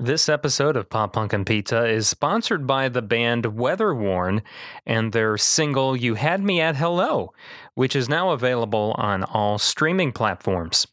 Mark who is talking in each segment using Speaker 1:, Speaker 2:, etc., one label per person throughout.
Speaker 1: This episode of Pop Punk and Pizza is sponsored by the band Weatherworn and their single You Had Me at Hello, which is now available on all streaming platforms.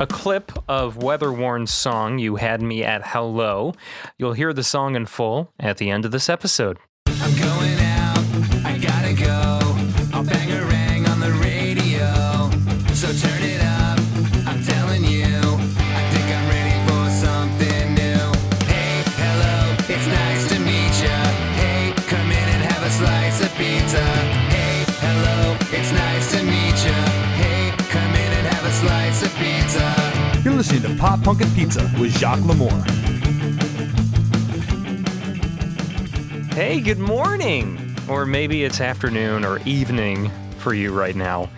Speaker 1: A clip of Weatherworn's song, You Had Me at Hello. You'll hear the song in full at the end of this episode.
Speaker 2: Listening to Pop Punk and Pizza with Jacques Lamour.
Speaker 1: Hey, good morning! Or maybe it's afternoon or evening for you right now.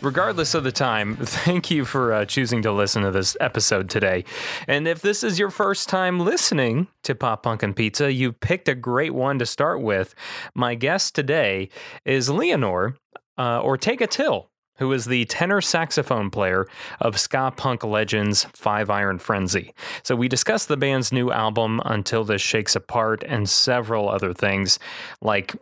Speaker 1: Regardless of the time, thank you for uh, choosing to listen to this episode today. And if this is your first time listening to Pop Punk and Pizza, you picked a great one to start with. My guest today is Leanor uh, Ortega Till, who is the tenor saxophone player of ska punk legends Five Iron Frenzy. So we discuss the band's new album, Until This Shakes Apart, and several other things like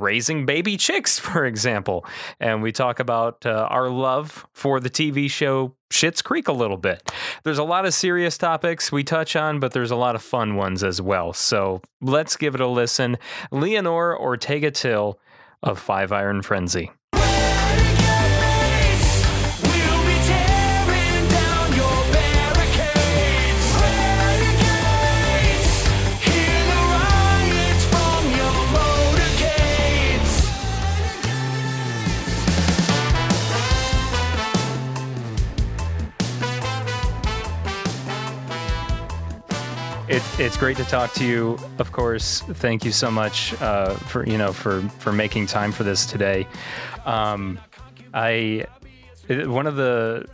Speaker 1: raising baby chicks, for example. And we talk about uh, our love for the TV show Schitt's Creek a little bit. There's a lot of serious topics we touch on, but there's a lot of fun ones as well. So let's give it a listen. Leanor Ortega Till of Five Iron Frenzy. It's great to talk to you. Of course, thank you so much uh, for you know for for making time for this today. Um, I one of the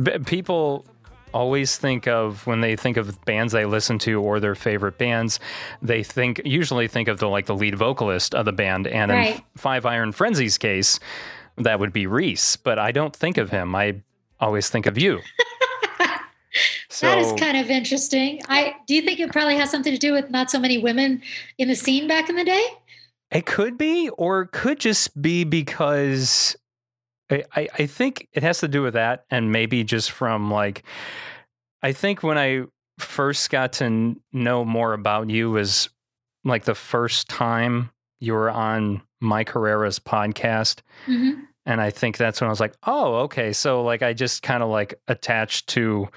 Speaker 1: b- people always think of when they think of bands they listen to or their favorite bands, they think usually think of the like the lead vocalist of the band. And in
Speaker 3: Right.
Speaker 1: Five Iron Frenzy's case, that would be Reese. But I don't think of him. I always think of you. so
Speaker 3: that is kind of interesting. I do you think it probably has something to do with not so many women in the scene back in the day?
Speaker 1: It could be, or it could just be because I, I, I think it has to do with that, and maybe just from like, I think when I first got to know more about you was like the first time you were on Mike Herrera's podcast.
Speaker 3: hmm
Speaker 1: And I think that's when I was like, oh, okay. So like I just kind of like attached to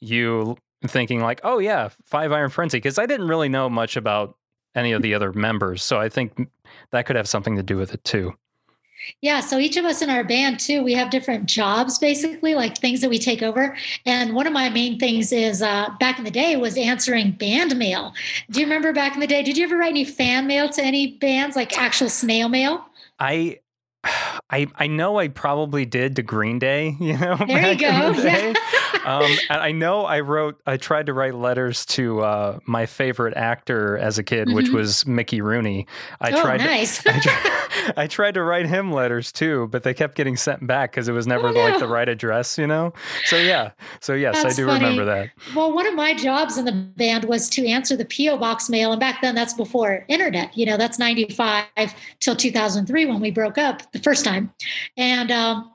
Speaker 1: you thinking like, oh yeah, Five Iron Frenzy, because I didn't really know much about any of the other members. So I think that could have something to do with it too.
Speaker 3: Yeah, so each of us in our band too, we have different jobs basically, like things that we take over. And one of my main things is uh, back in the day was answering band mail. Do you remember back in the day? Did you ever write any fan mail to any bands, like actual snail mail?
Speaker 1: I I I know I probably did to Green Day, you know.
Speaker 3: There you go.
Speaker 1: the.
Speaker 3: Yeah.
Speaker 1: Um, and I know I wrote, I tried to write letters to uh, my favorite actor as a kid, which
Speaker 3: Mhm.
Speaker 1: was Mickey Rooney. I
Speaker 3: oh,
Speaker 1: tried,
Speaker 3: nice.
Speaker 1: I, tried, I tried to write him letters too, but they kept getting sent back because it was never
Speaker 3: Oh,
Speaker 1: like the right address, you know. So yeah, so yes, I do
Speaker 3: funny.
Speaker 1: remember that.
Speaker 3: Well, one of my jobs in the band was to answer the PO box mail, and back then that's before internet. You know, that's '95 till 2003 when we broke up the first time, and um,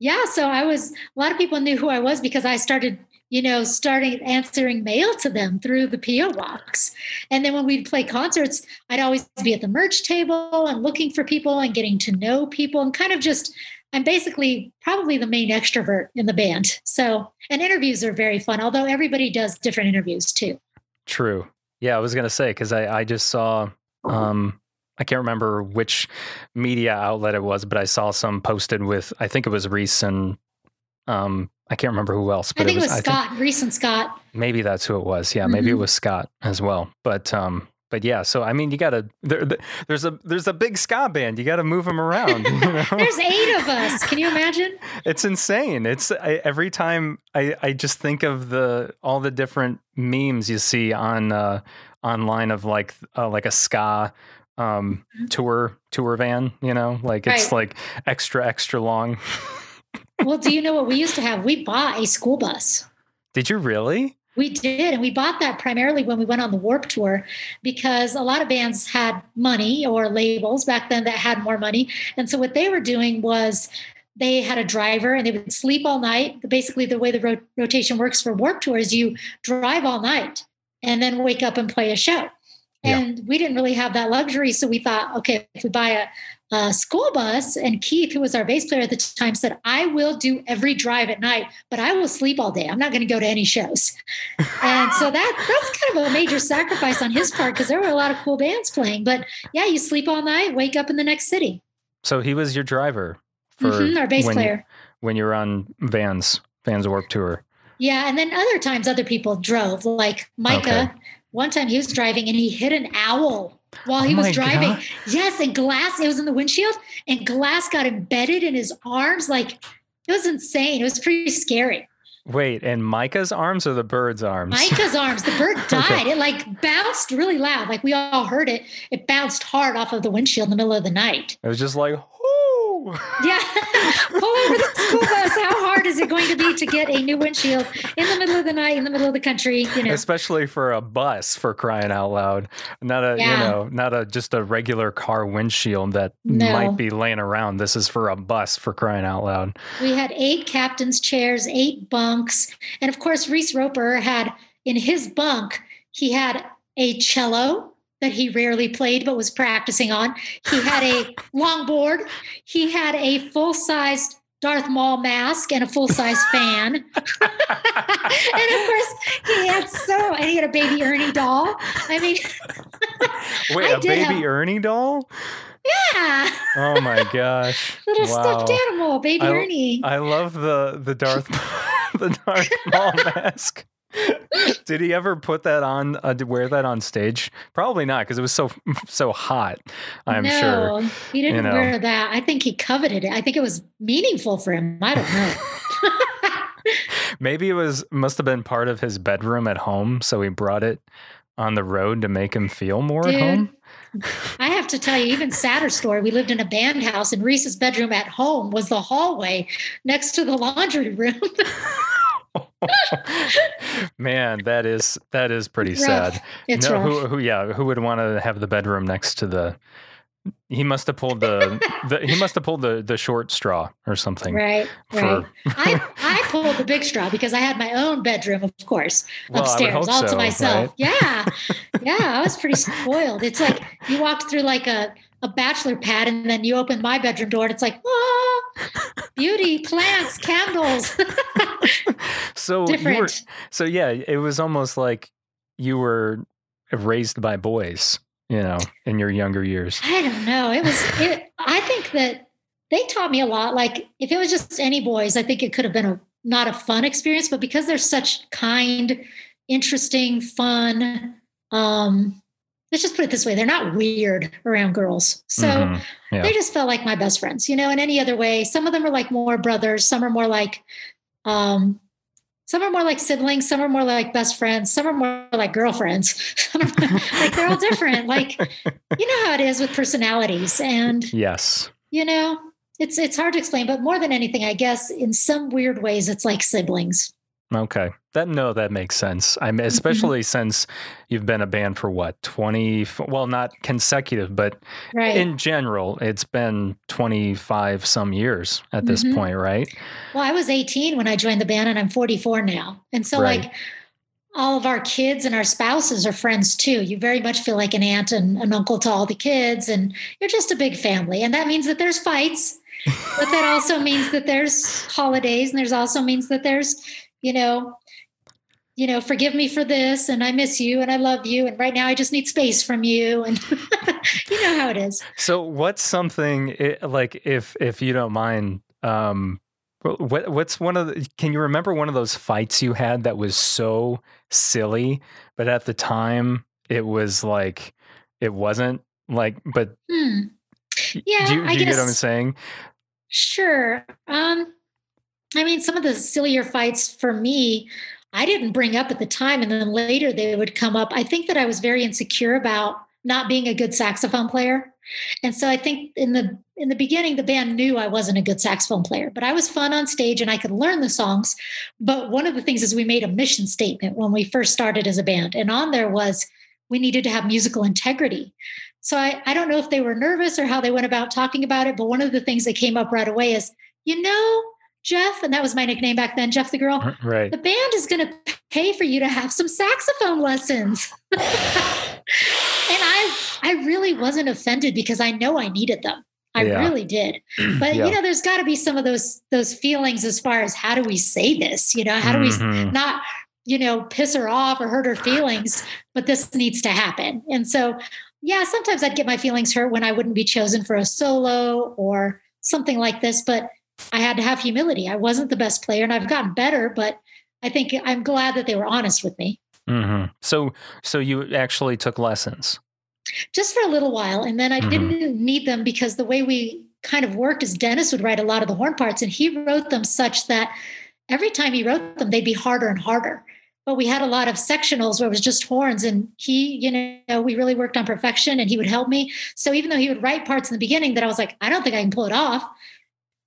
Speaker 3: yeah, so I was. A lot of people knew who I was because I started, you know, starting answering mail to them through the PO box, and then when we'd play concerts, I'd always be at the merch table and looking for people and getting to know people and kind of just. I'm basically probably the main extrovert in the band. So, and interviews are very fun, although everybody does different interviews too.
Speaker 1: True. Yeah, I was gonna say because I I just saw um I can't remember which media outlet it was, but I saw some posted with I think it was Reese and um I can't remember who else, but
Speaker 3: I think it was,
Speaker 1: I
Speaker 3: Scott, Reese and Scott.
Speaker 1: maybe that's who it was. Yeah, maybe it
Speaker 3: Mhm.
Speaker 1: was Scott as well. But um but yeah, so I mean, you gotta there- there's a there's a big ska band. You gotta move them around. You know?
Speaker 3: There's eight of us. Can you imagine?
Speaker 1: it's insane. It's I, every time I I just think of the all the different memes you see on uh, online of like uh, like a ska um tour tour van. You know, like it's
Speaker 3: Right.
Speaker 1: like extra extra long.
Speaker 3: Well, do you know what we used to have? We bought a school bus.
Speaker 1: Did you really?
Speaker 3: We did, and we bought that primarily when we went on the Warp Tour because a lot of bands had money or labels back then that had more money. And so what they were doing was they had a driver and they would sleep all night. Basically, the way the ro- rotation works for Warp Tour is you drive all night and then wake up and play a show.
Speaker 1: Yeah.
Speaker 3: And we didn't really have that luxury. So we thought, okay, if we buy a, a school bus, and Keith, who was our bass player at the time, said, I will do every drive at night, but I will sleep all day. I'm not going to go to any shows. And so that that's kind of a major sacrifice on his part because there were a lot of cool bands playing. But yeah, you sleep all night, wake up in the next city.
Speaker 1: So he was your driver for
Speaker 3: Mhm, our bass
Speaker 1: when
Speaker 3: player.
Speaker 1: when you were on Vans Vans Warp Tour.
Speaker 3: Yeah, and then other times other people drove, like Micah.
Speaker 1: Okay.
Speaker 3: One time he was driving and he hit an owl while he
Speaker 1: Oh
Speaker 3: was driving.
Speaker 1: God.
Speaker 3: Yes, and glass, it was in the windshield, and glass got embedded in his arms. Like it was insane. It was pretty scary.
Speaker 1: Wait, and Micah's arms or the bird's arms?
Speaker 3: Micah's arms, the bird died. It like bounced really loud. Like we all heard it. It bounced hard off of the windshield in the middle of the night.
Speaker 1: It was just like,
Speaker 3: Yeah. Pull over the school bus. How hard is it going to be to get a new windshield in the middle of the night, in the middle of the country? You know.
Speaker 1: Especially for a bus, for crying out loud. Not a, you know, not a just a regular car windshield that
Speaker 3: No.
Speaker 1: might be laying around. This is for a bus, for crying out loud.
Speaker 3: We had eight captain's chairs, eight bunks. And of course, Reese Roper had in his bunk, he had a cello that he rarely played but was practicing on. He had a longboard. He had a full sized Darth Maul mask and a full size fan. and of course, he had so, and he had a baby Ernie doll. I mean,
Speaker 1: Wait,
Speaker 3: I
Speaker 1: a baby
Speaker 3: have-
Speaker 1: Ernie doll?
Speaker 3: yeah,
Speaker 1: Oh my gosh.
Speaker 3: little
Speaker 1: Wow.
Speaker 3: stuffed animal, baby
Speaker 1: I-
Speaker 3: Ernie.
Speaker 1: I love the the Darth the Darth Maul mask. Did he ever put that on? Uh, wear that on stage? Probably not, because it was so so hot. I'm
Speaker 3: no,
Speaker 1: sure.
Speaker 3: he didn't
Speaker 1: you know.
Speaker 3: wear that. I think he coveted it. I think it was meaningful for him. I don't know.
Speaker 1: Maybe it was must have been part of his bedroom at home, so he brought it on the road to make him feel more at home.
Speaker 3: I have to tell you, even sadder story. We lived in a band house, and Reese's bedroom at home was the hallway next to the laundry room.
Speaker 1: Man, that is that is pretty sad.
Speaker 3: it's
Speaker 1: no, who who yeah, who would want to have the bedroom next to the? He must have pulled the, the he must have pulled the the short straw or something.
Speaker 3: right, right. I, I pulled the big straw because I had my own bedroom, of course,
Speaker 1: Well,
Speaker 3: upstairs, all
Speaker 1: so,
Speaker 3: to myself.
Speaker 1: right?
Speaker 3: Yeah, yeah, I was pretty spoiled. It's like you walked through like a a bachelor pad, and then you open my bedroom door, and it's like, oh, beauty, plants, candles,
Speaker 1: so you were
Speaker 3: different.
Speaker 1: so yeah, it was almost like you were raised by boys, you know, in your younger years.
Speaker 3: I don't know. It was. It, I think that they taught me a lot. Like if it was just any boys, I think it could have been a not a fun experience. But because they're such kind, interesting, fun. Um, let's just put it this way: they're not weird around girls. So
Speaker 1: Mhm, yeah.
Speaker 3: they just felt like my best friends. You know, in any other way. Some of them are like more brothers. Some are more like. Um, some are more like siblings, some are more like best friends, some are more like girlfriends. Like they're all different. Like you know how it is with personalities and
Speaker 1: Yes.
Speaker 3: you know it's it's hard to explain but more than anything i guess in some weird ways it's like siblings
Speaker 1: Okay. That no, that makes sense. I
Speaker 3: Mm-hmm.
Speaker 1: especially since you've been a band for what twenty? Well, not consecutive, but
Speaker 3: right
Speaker 1: in general, it's been twenty five some years at this
Speaker 3: Mhm.
Speaker 1: point, right?
Speaker 3: well i was 18 when i joined the band and i'm 44 now and so
Speaker 1: Right.
Speaker 3: like all of our kids and our spouses are friends too you very much feel like an aunt and an uncle to all the kids and you're just a big family and that means that there's fights but that also means that there's holidays and there's also means that there's you know you know forgive me for this and i miss you and i love you and right now i just need space from you and you know how it is
Speaker 1: So, what's something i- like if if you don't mind? Um, what what's one of the? Can you remember one of those fights you had that was so silly, but at the time it was like it wasn't like, but
Speaker 3: Hmm. Yeah,
Speaker 1: do you, do
Speaker 3: I
Speaker 1: you get what I'm saying?
Speaker 3: Sure. Um, I mean, some of the sillier fights for me, I didn't bring up at the time, and then later they would come up. I think that I was very insecure about not being a good saxophone player, and so I think in the in the beginning the band knew I wasn't a good saxophone player, but I was fun on stage and I could learn the songs. But one of the things is we made a mission statement when we first started as a band, and on there was we needed to have musical integrity. So I, I don't know if they were nervous or how they went about talking about it, but one of the things that came up right away is, you know, Jeff, and that was my nickname back then, Jeff the Girl,
Speaker 1: Right.
Speaker 3: the band is going to pay for you to have some saxophone lessons. and I I really wasn't offended because I know I needed them. I
Speaker 1: Yeah.
Speaker 3: really did. But
Speaker 1: Yeah.
Speaker 3: you know, there's got to be some of those those feelings as far as how do we say this? You know, how do we
Speaker 1: Mhm.
Speaker 3: not you know piss her off or hurt her feelings but this needs to happen and so yeah sometimes i'd get my feelings hurt when i wouldn't be chosen for a solo or something like this but i had to have humility i wasn't the best player and i've gotten better but i think i'm glad that they were honest with me
Speaker 1: Mhm. So, so you actually took lessons.
Speaker 3: just for a little while and then i
Speaker 1: Mhm.
Speaker 3: didn't need them because the way we kind of worked is dennis would write a lot of the horn parts and he wrote them such that every time he wrote them they'd be harder and harder but we had a lot of sectionals where it was just horns and he you know we really worked on perfection and he would help me so even though he would write parts in the beginning that i was like i don't think i can pull it off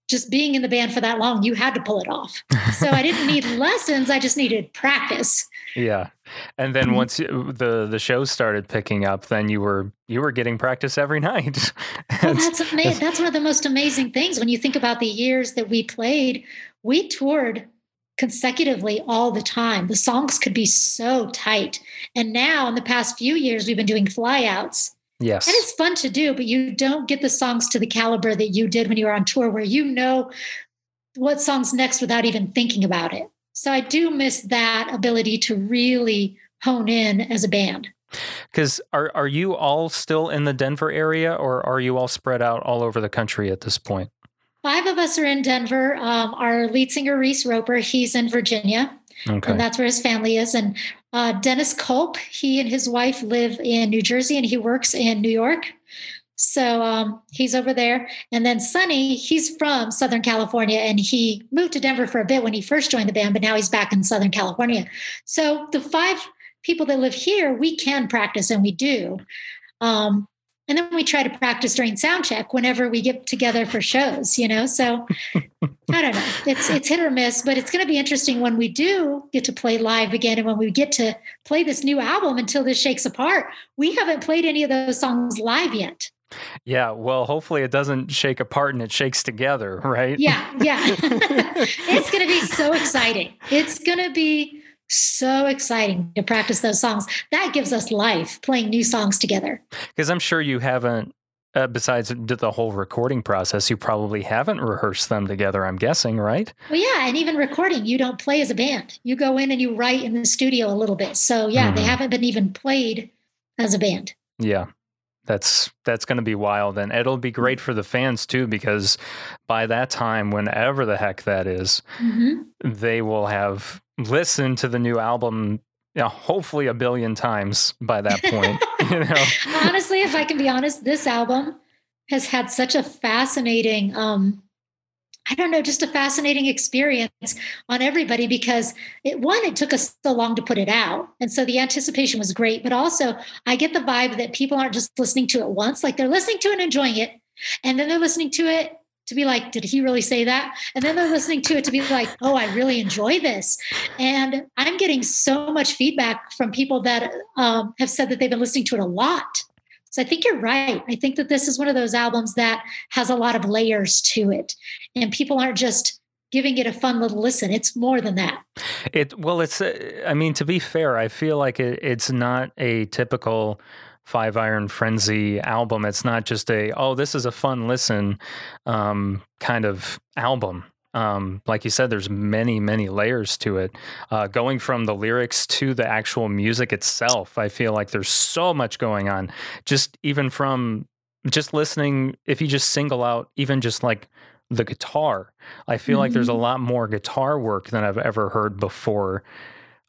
Speaker 3: just being in the band for that long you had to pull it off so i didn't need lessons i just needed practice
Speaker 1: Yeah. And then
Speaker 3: Mhm.
Speaker 1: once the the show started picking up, then you were you were getting practice every night.
Speaker 3: Well, that's ama- that's one of the most amazing things when you think about the years that we played. We toured consecutively all the time. The songs could be so tight. And now, in the past few years, we've been doing flyouts,
Speaker 1: yes.
Speaker 3: and it's fun to do. But you don't get the songs to the caliber that you did when you were on tour, where you know what songs next without even thinking about it. So I do miss that ability to really hone in as a band.
Speaker 1: Because are are you all still in the Denver area, or are you all spread out all over the country at this point?
Speaker 3: Five of us are in Denver. Um, our lead singer, Reese Roper, he's in Virginia,
Speaker 1: Okay.
Speaker 3: and that's where his family is. And uh, Dennis Culp, he and his wife live in New Jersey, and he works in New York. So um, he's over there. And then Sonny, he's from Southern California, and he moved to Denver for a bit when he first joined the band, but now he's back in Southern California. So the five people that live here, we can practice, and we do. Um, and then we try to practice during sound check whenever we get together for shows, you know. So I don't know. It's it's hit or miss, but it's going to be interesting when we do get to play live again, and when we get to play this new album until this shakes apart. We haven't played any of those songs live yet.
Speaker 1: yeah. Well, hopefully it doesn't shake apart and it shakes together, right?
Speaker 3: Yeah, yeah. it's going to be so exciting. It's going to be so exciting to practice those songs. That gives us life playing new songs together.
Speaker 1: Because I'm sure you haven't. Uh, besides the whole recording process, you probably haven't rehearsed them together. I'm guessing, right?
Speaker 3: Well, yeah, and even recording, you don't play as a band. You go in and you write in the studio a little bit. So yeah, they
Speaker 1: Mhm.
Speaker 3: haven't been even played as a band.
Speaker 1: Yeah. That's that's going to be wild and it'll be great for the fans too because by that time whenever the heck that is
Speaker 3: Mhm.
Speaker 1: they will have listened to the new album you know, hopefully a billion times by that point you know
Speaker 3: Honestly, if I can be honest, this album has had such a fascinating um I don't know, just a fascinating experience on everybody because it one, it took us so long to put it out. And so the anticipation was great, but also I get the vibe that people aren't just listening to it once, like they're listening to it and enjoying it. And then they're listening to it to be like, did he really say that? And then they're listening to it to be like, oh, I really enjoy this. And I'm getting so much feedback from people that um, have said that they've been listening to it a lot. So I think you're right. I think that this is one of those albums that has a lot of layers to it, and people aren't just giving it a fun little listen. It's more than that.
Speaker 1: it well it's uh, i mean to be fair i feel like it, it's not a typical five iron frenzy album. It's not just a oh this is a fun listen um, kind of album. Um, like you said there's many many layers to it. Uh, going from the lyrics to the actual music itself i feel like there's so much going on. Just even from just listening if you just single out even just like the guitar i feel like there's a lot more guitar work than i've ever heard before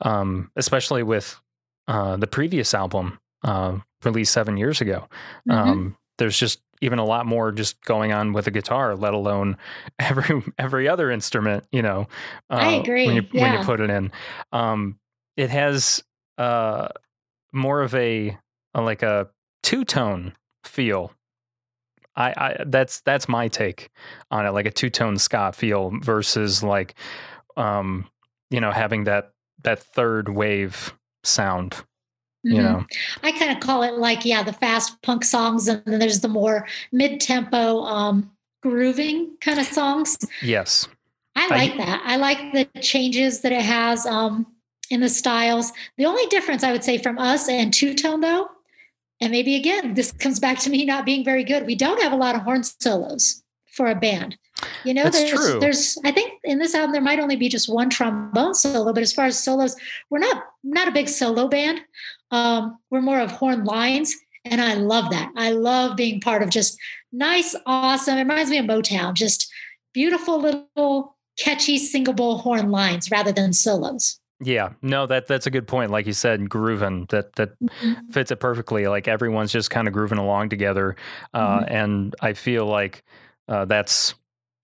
Speaker 1: um, especially with uh, the previous album uh, released seven years ago.
Speaker 3: Mhm.
Speaker 1: Um, there's just even a lot more just going on with a guitar, let alone every every other instrument. You know, uh,
Speaker 3: I agree,
Speaker 1: when you when you put it in. Um, it has uh, more of a, a like a two tone feel. I, I that's that's my take on it, like a two tone ska feel versus like, um, you know, having that that third wave sound. You
Speaker 3: Mhm.
Speaker 1: know,
Speaker 3: I kind of call it like, yeah, the fast punk songs, and then there's the more mid tempo, um, grooving kind of songs.
Speaker 1: yes,
Speaker 3: I
Speaker 1: I-
Speaker 3: like that. I like the changes that it has um, in the styles. The only difference I would say from us and Two Tone, though, and maybe again, this comes back to me not being very good. We don't have a lot of horn solos for a band. You know,
Speaker 1: That's
Speaker 3: there's,
Speaker 1: true.
Speaker 3: there's, I think in this album there might only be just one trombone solo, but as far as solos, we're not not a big solo band. Um, we're more of horn lines, and I love that. I love being part of just nice, awesome. It reminds me of Motown, just beautiful little catchy singable horn lines rather than solos.
Speaker 1: yeah, no, that that's a good point. Like you said, grooving that that fits it perfectly. Like everyone's just kind of grooving along together, uh,
Speaker 3: Mm-hmm.
Speaker 1: and I feel like uh, that's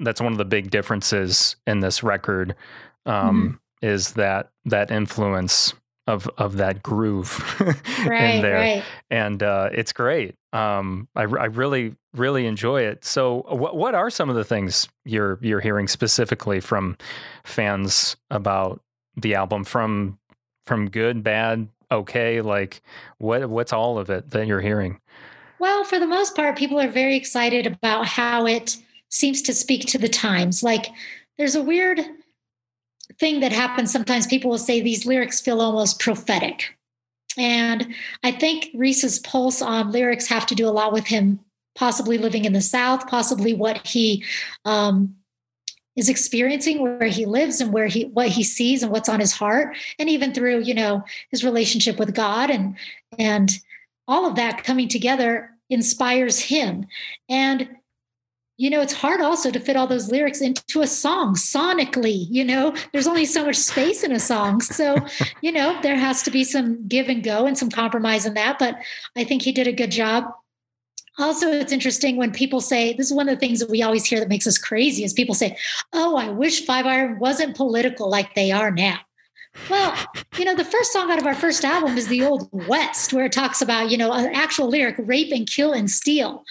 Speaker 1: that's one of the big differences in this record um,
Speaker 3: Mm-hmm.
Speaker 1: is that that influence of of that groove
Speaker 3: Right,
Speaker 1: in there,
Speaker 3: right.
Speaker 1: and uh, it's great. Um, I, I really really enjoy it. So, what what are some of the things you're you're hearing specifically from fans about the album? From from good, bad, okay? Like what what's all of it that you're hearing?
Speaker 3: Well, for the most part, people are very excited about how it seems to speak to the times. Like, there's a weird thing that happens sometimes. People will say these lyrics feel almost prophetic. And I think Reese's pulse on lyrics have to do a lot with him possibly living in the South, possibly what he um, is experiencing where he lives and where he what he sees and what's on his heart, and even through you know his relationship with God and and all of that coming together inspires him. And, you know, it's hard also to fit all those lyrics into a song sonically. You know, there's only so much space in a song. So, you know, there has to be some give and go and some compromise in that. But I think he did a good job. Also, it's interesting when people say this is one of the things that we always hear that makes us crazy is people say, Oh, I wish Five Iron wasn't political like they are now. Well, you know, the first song out of our first album is The Old West, where it talks about, you know, an actual lyric rape and kill and steal.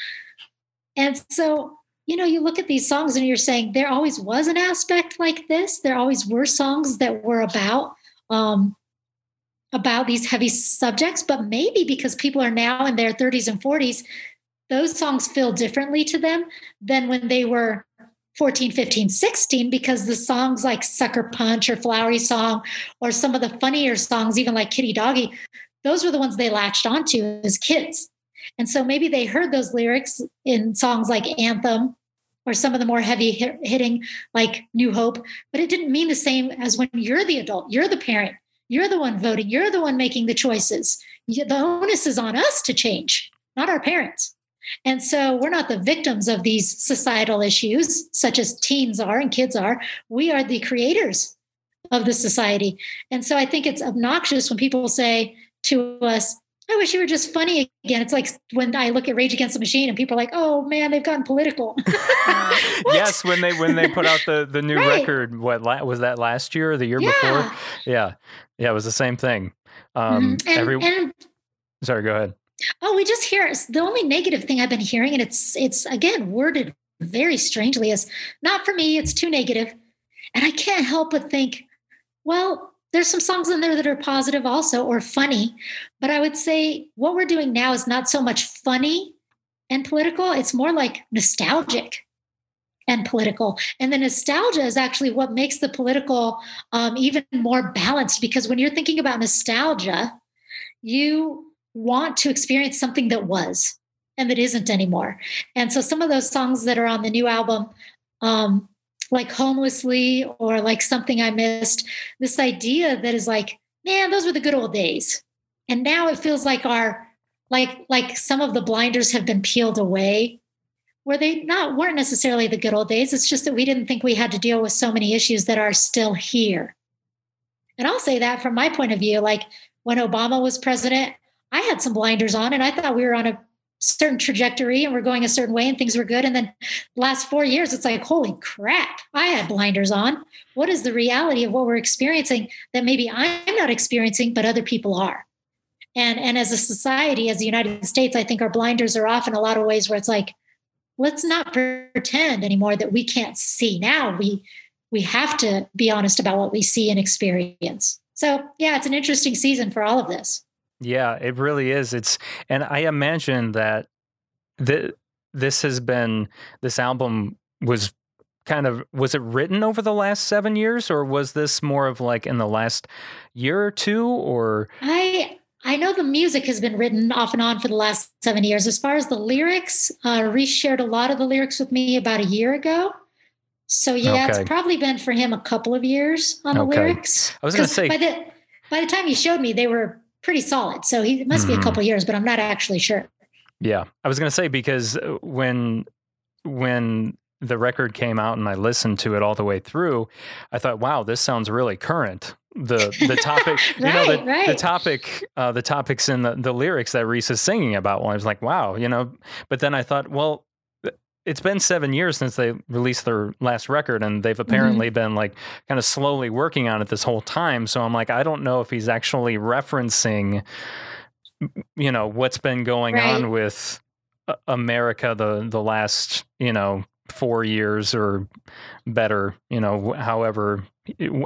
Speaker 3: And so, you know, you look at these songs and you're saying there always was an aspect like this. There always were songs that were about um, about these heavy subjects, but maybe because people are now in their 30s and 40s, those songs feel differently to them than when they were 14, 15, 16, because the songs like Sucker Punch or Flowery Song or some of the funnier songs, even like Kitty Doggy, those were the ones they latched onto as kids. And so maybe they heard those lyrics in songs like Anthem or some of the more heavy hit- hitting like New Hope, but it didn't mean the same as when you're the adult, you're the parent, you're the one voting, you're the one making the choices. The onus is on us to change, not our parents. And so we're not the victims of these societal issues, such as teens are and kids are. We are the creators of the society. And so I think it's obnoxious when people say to us, I wish you were just funny again. It's like when I look at Rage Against the Machine and people are like, oh man, they've gotten political.
Speaker 1: Yes, when they when they put out the the new
Speaker 3: Right.
Speaker 1: record, what la- was that last year or the year
Speaker 3: Yeah.
Speaker 1: before? Yeah, yeah, it was the same thing. Um,
Speaker 3: Mhm. and,
Speaker 1: every
Speaker 3: and
Speaker 1: sorry, go ahead.
Speaker 3: Oh, we just hear it's the only negative thing I've been hearing, and it's it's again worded very strangely is not for me, it's too. And I can't help but think, well, there's some songs in there that are positive also or funny. But I would say what we're doing now is not so much funny and political, it's more like nostalgic and political. And the nostalgia is actually what makes the political um, even more balanced because when you're thinking about nostalgia, you want to experience something that was and that isn't anymore. And so some of those songs that are on the new album, um, like Homelessly or like Something I Missed, this idea that is like, man, those were the good old days. And now it feels like our like like some of the blinders have been peeled away where they not weren't necessarily the good old days. It's just that we didn't think we had to deal with so many issues that are still here. And I'll say that from my point of view, like when Obama was president, I had some blinders on and I thought we were on a certain trajectory and we're going a certain way and things were good. And then last four years, it's like, holy crap, I had blinders on. What is the reality of what we're experiencing that maybe I'm not experiencing, but other people are? And, and as a society, as the United States, I think our blinders are off in a lot of ways where it's like, let's not pretend anymore that we can't see. Now we we have to be honest about what we see and experience. So yeah, it's an interesting season for all of this.
Speaker 1: Yeah, it really is. It's and I imagine that the this has been this album was kind of was it written over the last 7 years or was this more of like in the last year or two or
Speaker 3: I I know the music has been written off and on for the last 7 years. As far as the lyrics, uh Reese shared a lot of the lyrics with me about a year ago. So yeah,
Speaker 1: Okay.
Speaker 3: it's probably been for him a couple of years on the
Speaker 1: Okay.
Speaker 3: lyrics.
Speaker 1: I was going
Speaker 3: to
Speaker 1: say-
Speaker 3: by the by the time he showed me, they were pretty solid. So he must be
Speaker 1: Mhm.
Speaker 3: a couple of years, but I'm not actually sure.
Speaker 1: Yeah, I was gonna say because uh, when when the record came out and I listened to it all the way through, I thought, wow, this sounds really current. The the topic, you know, the,
Speaker 3: Right, right.
Speaker 1: the topic, uh, the topics in the, the lyrics that Reese is singing about. Well, I was like, wow, you know. But then I thought, well, it's been seven years since they released their last record, and they've apparently been like kind of slowly working on it this whole time. So I'm like, I don't know if he's actually referencing, you know, what's been going
Speaker 3: Right.
Speaker 1: on with uh, America the the last you know four years or better, you know, however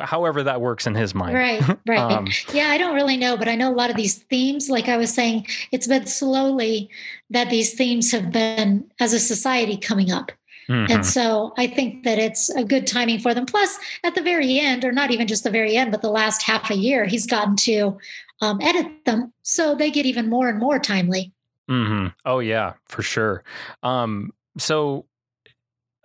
Speaker 1: however that works in his mind.
Speaker 3: Right, right.
Speaker 1: Um,
Speaker 3: yeah, I don't really know, but I know a lot of these themes, like I was saying, it's been slowly that these themes have been, as a society, coming up.
Speaker 1: mhm.
Speaker 3: And so I think that it's a good timing for them. Plus, at the very end, or not even just the very end, but the last half a year, he's gotten to um, edit them. So they get even more and more timely.
Speaker 1: hmm Oh yeah, for sure. Um, so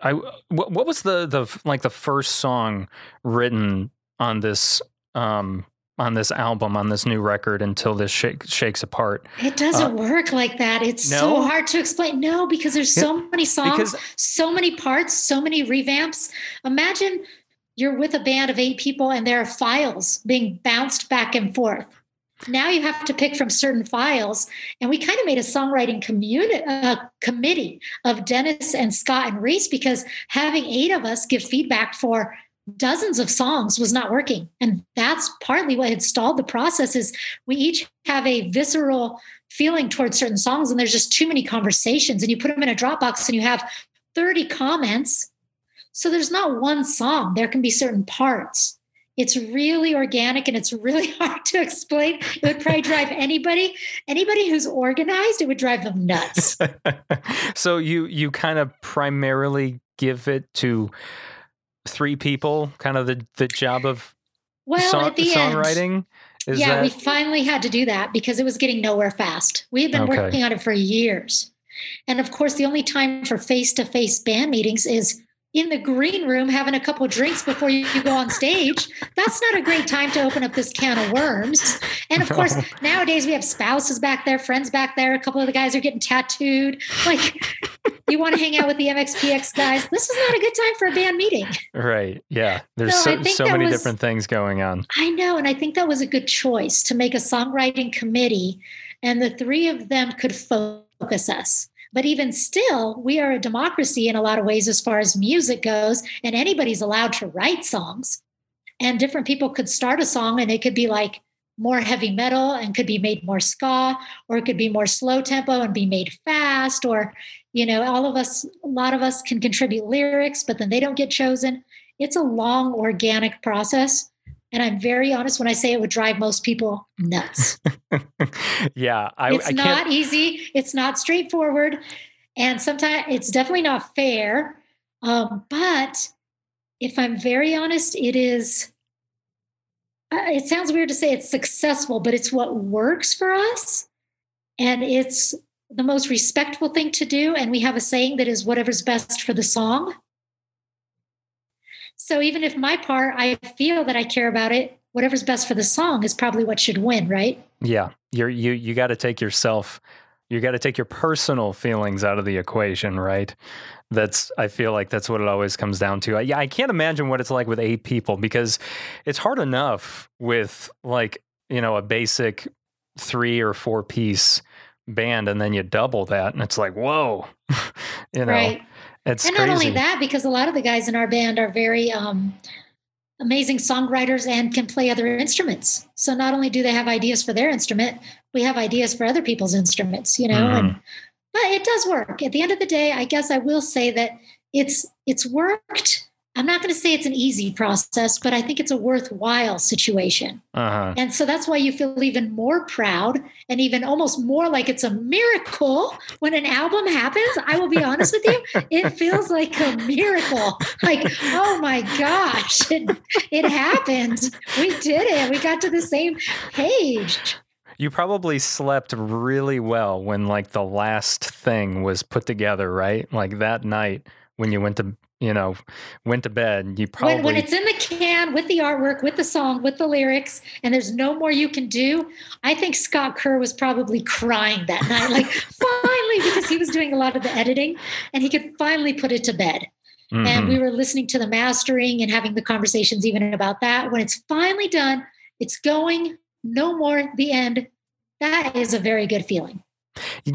Speaker 1: I what, what was the the like the first song written on this um on this album on this new record until this shake, shakes apart?
Speaker 3: It doesn't work like that. It's
Speaker 1: no?
Speaker 3: so hard to explain. No, because there's so many songs,
Speaker 1: Because
Speaker 3: so many parts, so many revamps. Imagine you're with a band of eight people and there are files being bounced back and forth. Now you have to pick from certain files. And we kind of made a songwriting uh, committee of Dennis and Scott and Reese because having eight of us give feedback for dozens of songs was not working. And that's partly what had stalled the process is we each have a visceral feeling towards certain songs and there's just too many conversations and you put them in a Dropbox and you have 30 comments. So there's not one song. There can be certain parts. It's really organic and it's really hard to explain. It would probably drive anybody, anybody who's organized, it would drive them nuts.
Speaker 1: so you you kind of primarily give it to three people, kind of the the job of
Speaker 3: Well,
Speaker 1: song,
Speaker 3: at the end,
Speaker 1: songwriting. Is
Speaker 3: yeah,
Speaker 1: that
Speaker 3: we finally had to do that because it was getting nowhere fast. We had been
Speaker 1: Okay.
Speaker 3: working on it for years. And of course, the only time for face to face band meetings is in the green room having a couple of drinks before you, you go on stage. That's not a great time to open up this can of worms. And of course, nowadays we have spouses back there, friends back there. A couple of the guys are getting tattooed. Like, you want to hang out with the MXPX guys. This is not a good time for a band meeting.
Speaker 1: right? Yeah, there's
Speaker 3: I
Speaker 1: so, so many
Speaker 3: was-
Speaker 1: different things going on.
Speaker 3: I know. And I think that was a good choice to make a songwriting committee, and the three of them could focus us. But even still, we are a democracy in a lot of ways as far as music goes, and anybody's allowed to write songs. And different people could start a song and it could be like more heavy metal and could be made more ska, or it could be more slow tempo and be made fast, or, you know, all of us, a lot of us can contribute lyrics, but then they don't get chosen. It's a long, organic process. And I'm very honest when I say it would drive most people nuts.
Speaker 1: yeah, I,
Speaker 3: it's
Speaker 1: I
Speaker 3: not
Speaker 1: can't.
Speaker 3: easy. It's not straightforward. And sometimes it's definitely not fair. Um, but if I'm very honest, it is, uh, it sounds weird to say it's successful, but it's what works for us. And it's the most respectful thing to do. And we have a saying that is whatever's best for the song. So even if my part, I feel that I care about it, whatever's best for the song is probably what should win, right?
Speaker 1: Yeah, you're you you got to take yourself. You got to take your personal feelings out of the equation, right? That's I feel like that's what it always comes down to. I, yeah, I can't imagine what it's like with eight people because it's hard enough with like you know a basic three or four piece band and then you double that and it's like whoa you know
Speaker 3: right.
Speaker 1: It's
Speaker 3: and
Speaker 1: crazy
Speaker 3: not only that, because a lot of the guys in our band are very um, amazing songwriters and can play other instruments. So not only do they have ideas for their instrument, we have ideas for other people's instruments. You know,
Speaker 1: Mhm.
Speaker 3: and but it does work. At the end of the day, I guess I will say that it's it's worked. I'm not going to say it's an easy process, but I think it's a worthwhile situation.
Speaker 1: uh-huh
Speaker 3: And so that's why you feel even more proud and even almost more like it's a miracle when an album happens. I will be honest with you, it feels like a miracle. Like, oh my gosh, it, it happened. We did it. We got to the same page.
Speaker 1: you probably slept really well when like the last thing was put together right like that night when you went to you know went to bed you probably
Speaker 3: When, when it's in the can with the artwork, with the song, with the lyrics, and there's no more you can do, I think Scott Kerr was probably crying that night. Like, finally, because he was doing a lot of the editing and he could finally put it to bed.
Speaker 1: Mhm.
Speaker 3: and we were listening to the mastering and having the conversations even about that when it's finally done it's going no more the end that is a very good feeling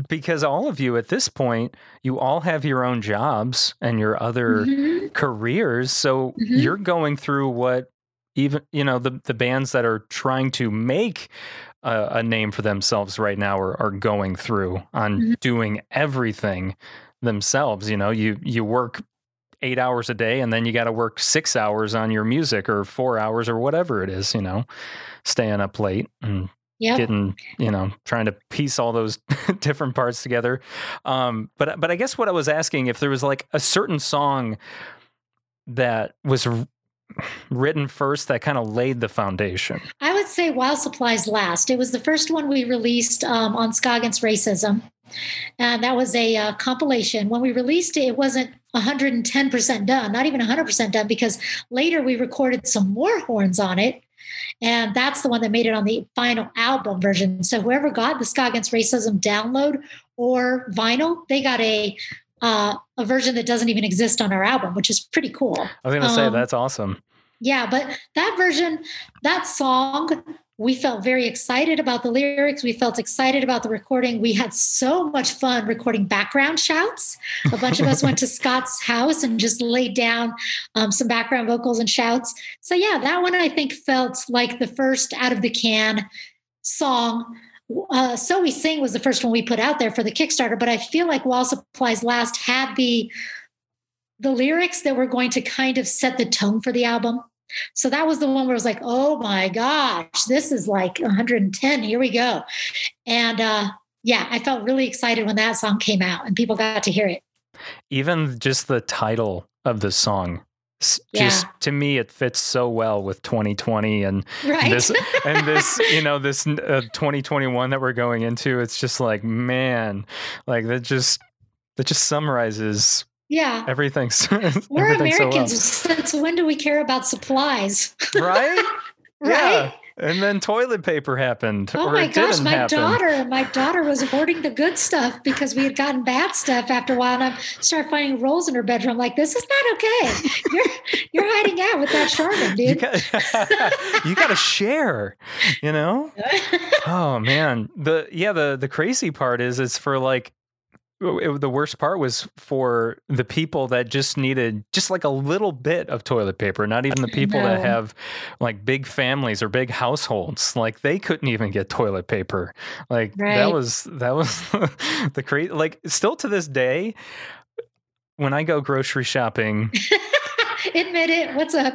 Speaker 1: because all of you at this point you all have your own jobs and your other
Speaker 3: Mhm.
Speaker 1: careers so
Speaker 3: Mhm.
Speaker 1: you're going through what even you know the the bands that are trying to make a, a name for themselves right now are, are going through on
Speaker 3: Mhm.
Speaker 1: doing everything themselves you know you you work eight hours a day and then you got to work six hours on your music or four hours or whatever it is you know staying up late and
Speaker 3: Yep.
Speaker 1: getting you know trying to piece all those different parts together um but but i guess what i was asking if there was like a certain song that was r- written first that kind of laid the foundation
Speaker 3: I would say While Supplies Last. It was the first one we released um, on Ska Against Racism. And that was a uh, compilation. When we released it, it wasn't 110% done, not even 100% done, because later we recorded some more horns on it. And that's the one that made it on the final album version. So whoever got the Ska Against Racism download or vinyl, they got a uh, a version that doesn't even exist on our album, which is pretty cool.
Speaker 1: i was gonna say
Speaker 3: Um,
Speaker 1: that's awesome
Speaker 3: Yeah, but that version, that song, we felt very excited about the lyrics. We felt excited about the recording. We had so much fun recording background shouts. A bunch of us went to Scott's house and just laid down um, some background vocals and shouts. So, yeah, that one I think felt like the first out of the can song. Uh, so We Sing was the first one we put out there for the Kickstarter, but I feel like While Supplies Last had the the lyrics that were going to kind of set the tone for the album. So that was the one where I was like, oh my gosh, this is like 110. Here we go. And uh, yeah, I felt really excited when that song came out and people got to hear it.
Speaker 1: even just the title of the song just
Speaker 3: Yeah.
Speaker 1: to me it fits so well with 2020 and
Speaker 3: Right.
Speaker 1: this and this you know this uh, 2021 that we're going into it's just like man like that just that just summarizes
Speaker 3: yeah.
Speaker 1: everything s-
Speaker 3: We're
Speaker 1: everything so well.
Speaker 3: Americans. Since when do we care about supplies?
Speaker 1: right
Speaker 3: Right.
Speaker 1: yeah and then toilet paper happened
Speaker 3: Oh my gosh, my
Speaker 1: happen
Speaker 3: daughter, my daughter was hoarding the good stuff because we had gotten bad stuff after a while. And I started finding rolls in her bedroom. Like, this is not okay. You're you're hiding out with that Charmin,
Speaker 1: you
Speaker 3: dude.
Speaker 1: got you got to share you know oh man the yeah the the crazy part is it's for like it- the worst part was for the people that just needed just like a little bit of toilet paper not even the people that have like big families or big households like they couldn't even get toilet paper like that was that was the crazy like still to this day when i go grocery shopping
Speaker 3: Admit it. What's up?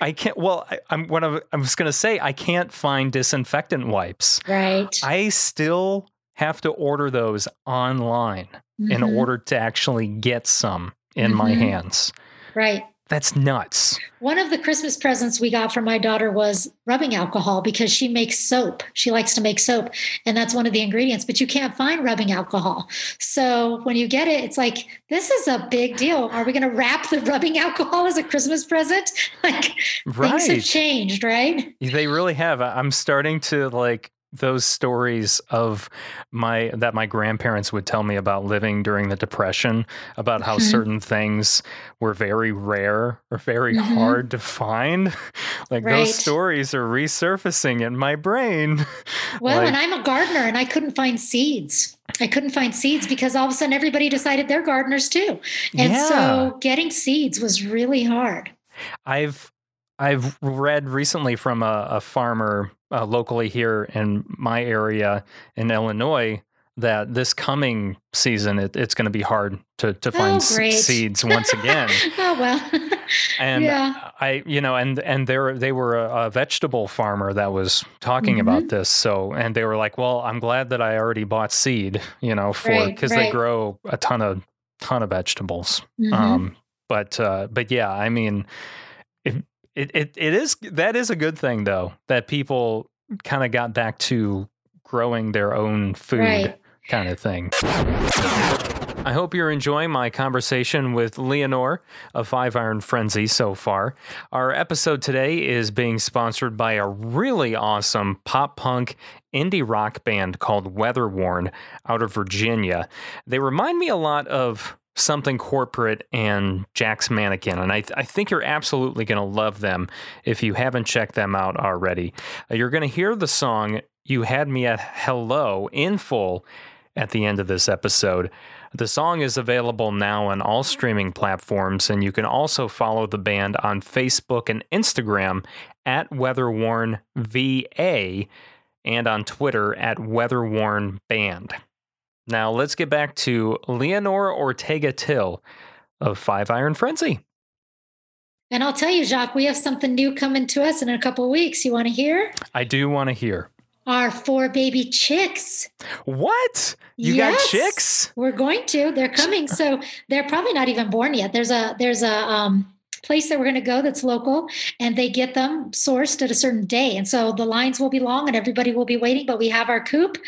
Speaker 1: I can't. Well, I, I'm what I, I was going to say. I can't find disinfectant wipes.
Speaker 3: right.
Speaker 1: I still have to order those online in
Speaker 3: Mhm.
Speaker 1: order to actually get some in my
Speaker 3: Mhm.
Speaker 1: hands.
Speaker 3: Right.
Speaker 1: That's nuts.
Speaker 3: One of the Christmas presents we got from my daughter was rubbing alcohol because she makes soap. She likes to make soap, and that's one of the ingredients, but you can't find rubbing alcohol. So when you get it, it's like, this is a big deal. Are we going to wrap the rubbing alcohol as a Christmas present? Like, things have changed, right?
Speaker 1: They really have. I'm starting to like those stories of my that my grandparents would tell me about living during the depression about how
Speaker 3: Mhm.
Speaker 1: certain things were very rare or very
Speaker 3: Mhm.
Speaker 1: hard to find like
Speaker 3: Right.
Speaker 1: those stories are resurfacing in my brain
Speaker 3: Well,
Speaker 1: Like-
Speaker 3: and I'm a gardener and I couldn't find seeds. I couldn't find seeds because all of a sudden everybody decided they're gardeners too. And
Speaker 1: Yeah.
Speaker 3: so getting seeds was really hard.
Speaker 1: I've I've read recently from a, a farmer uh, locally here in my area in Illinois that this coming season it, it's going to be hard to to find
Speaker 3: Oh,
Speaker 1: seeds once again.
Speaker 3: oh, well.
Speaker 1: And
Speaker 3: Yeah.
Speaker 1: I, you know, and and they were they were a, a vegetable farmer that was talking
Speaker 3: Mm-hmm.
Speaker 1: about this. So, and they were like, "Well, I'm glad that I already bought seed, you know, for
Speaker 3: Right,
Speaker 1: because they grow a ton of ton of vegetables."
Speaker 3: Mhm.
Speaker 1: Um, but uh, but yeah, I mean, it, it it is that is a good thing though that people kind of got back to growing their own food
Speaker 3: Right.
Speaker 1: kind of thing. I hope you're enjoying my conversation with Leanor of Five Iron Frenzy so far. Our episode today is being sponsored by a really awesome pop punk indie rock band called Weatherworn out of Virginia. They remind me a lot of something corporate and Jack's Mannequin, and I, th- I think you're absolutely going to love them if you haven't checked them out already. Uh, you're going to hear the song You Had Me at Hello in full at the end of this episode. The song is available now on all streaming platforms, and you can also follow the band on Facebook and Instagram at WeatherwornVA and on Twitter at WeatherwornBand. Now let's get back to Leanor Ortega Till of Five Iron Frenzy.
Speaker 3: And I'll tell you, Jacques, we have something new coming to us in a couple weeks. You want to hear?
Speaker 1: I do want to hear.
Speaker 3: Our four baby chicks.
Speaker 1: What? You got chicks?
Speaker 3: We're going to. They're coming. So they're probably not even born yet. There's a there's a um place that we're going to go that's local and they get them sourced at a certain day. And so the lines will be long and everybody will be waiting, but we have our coop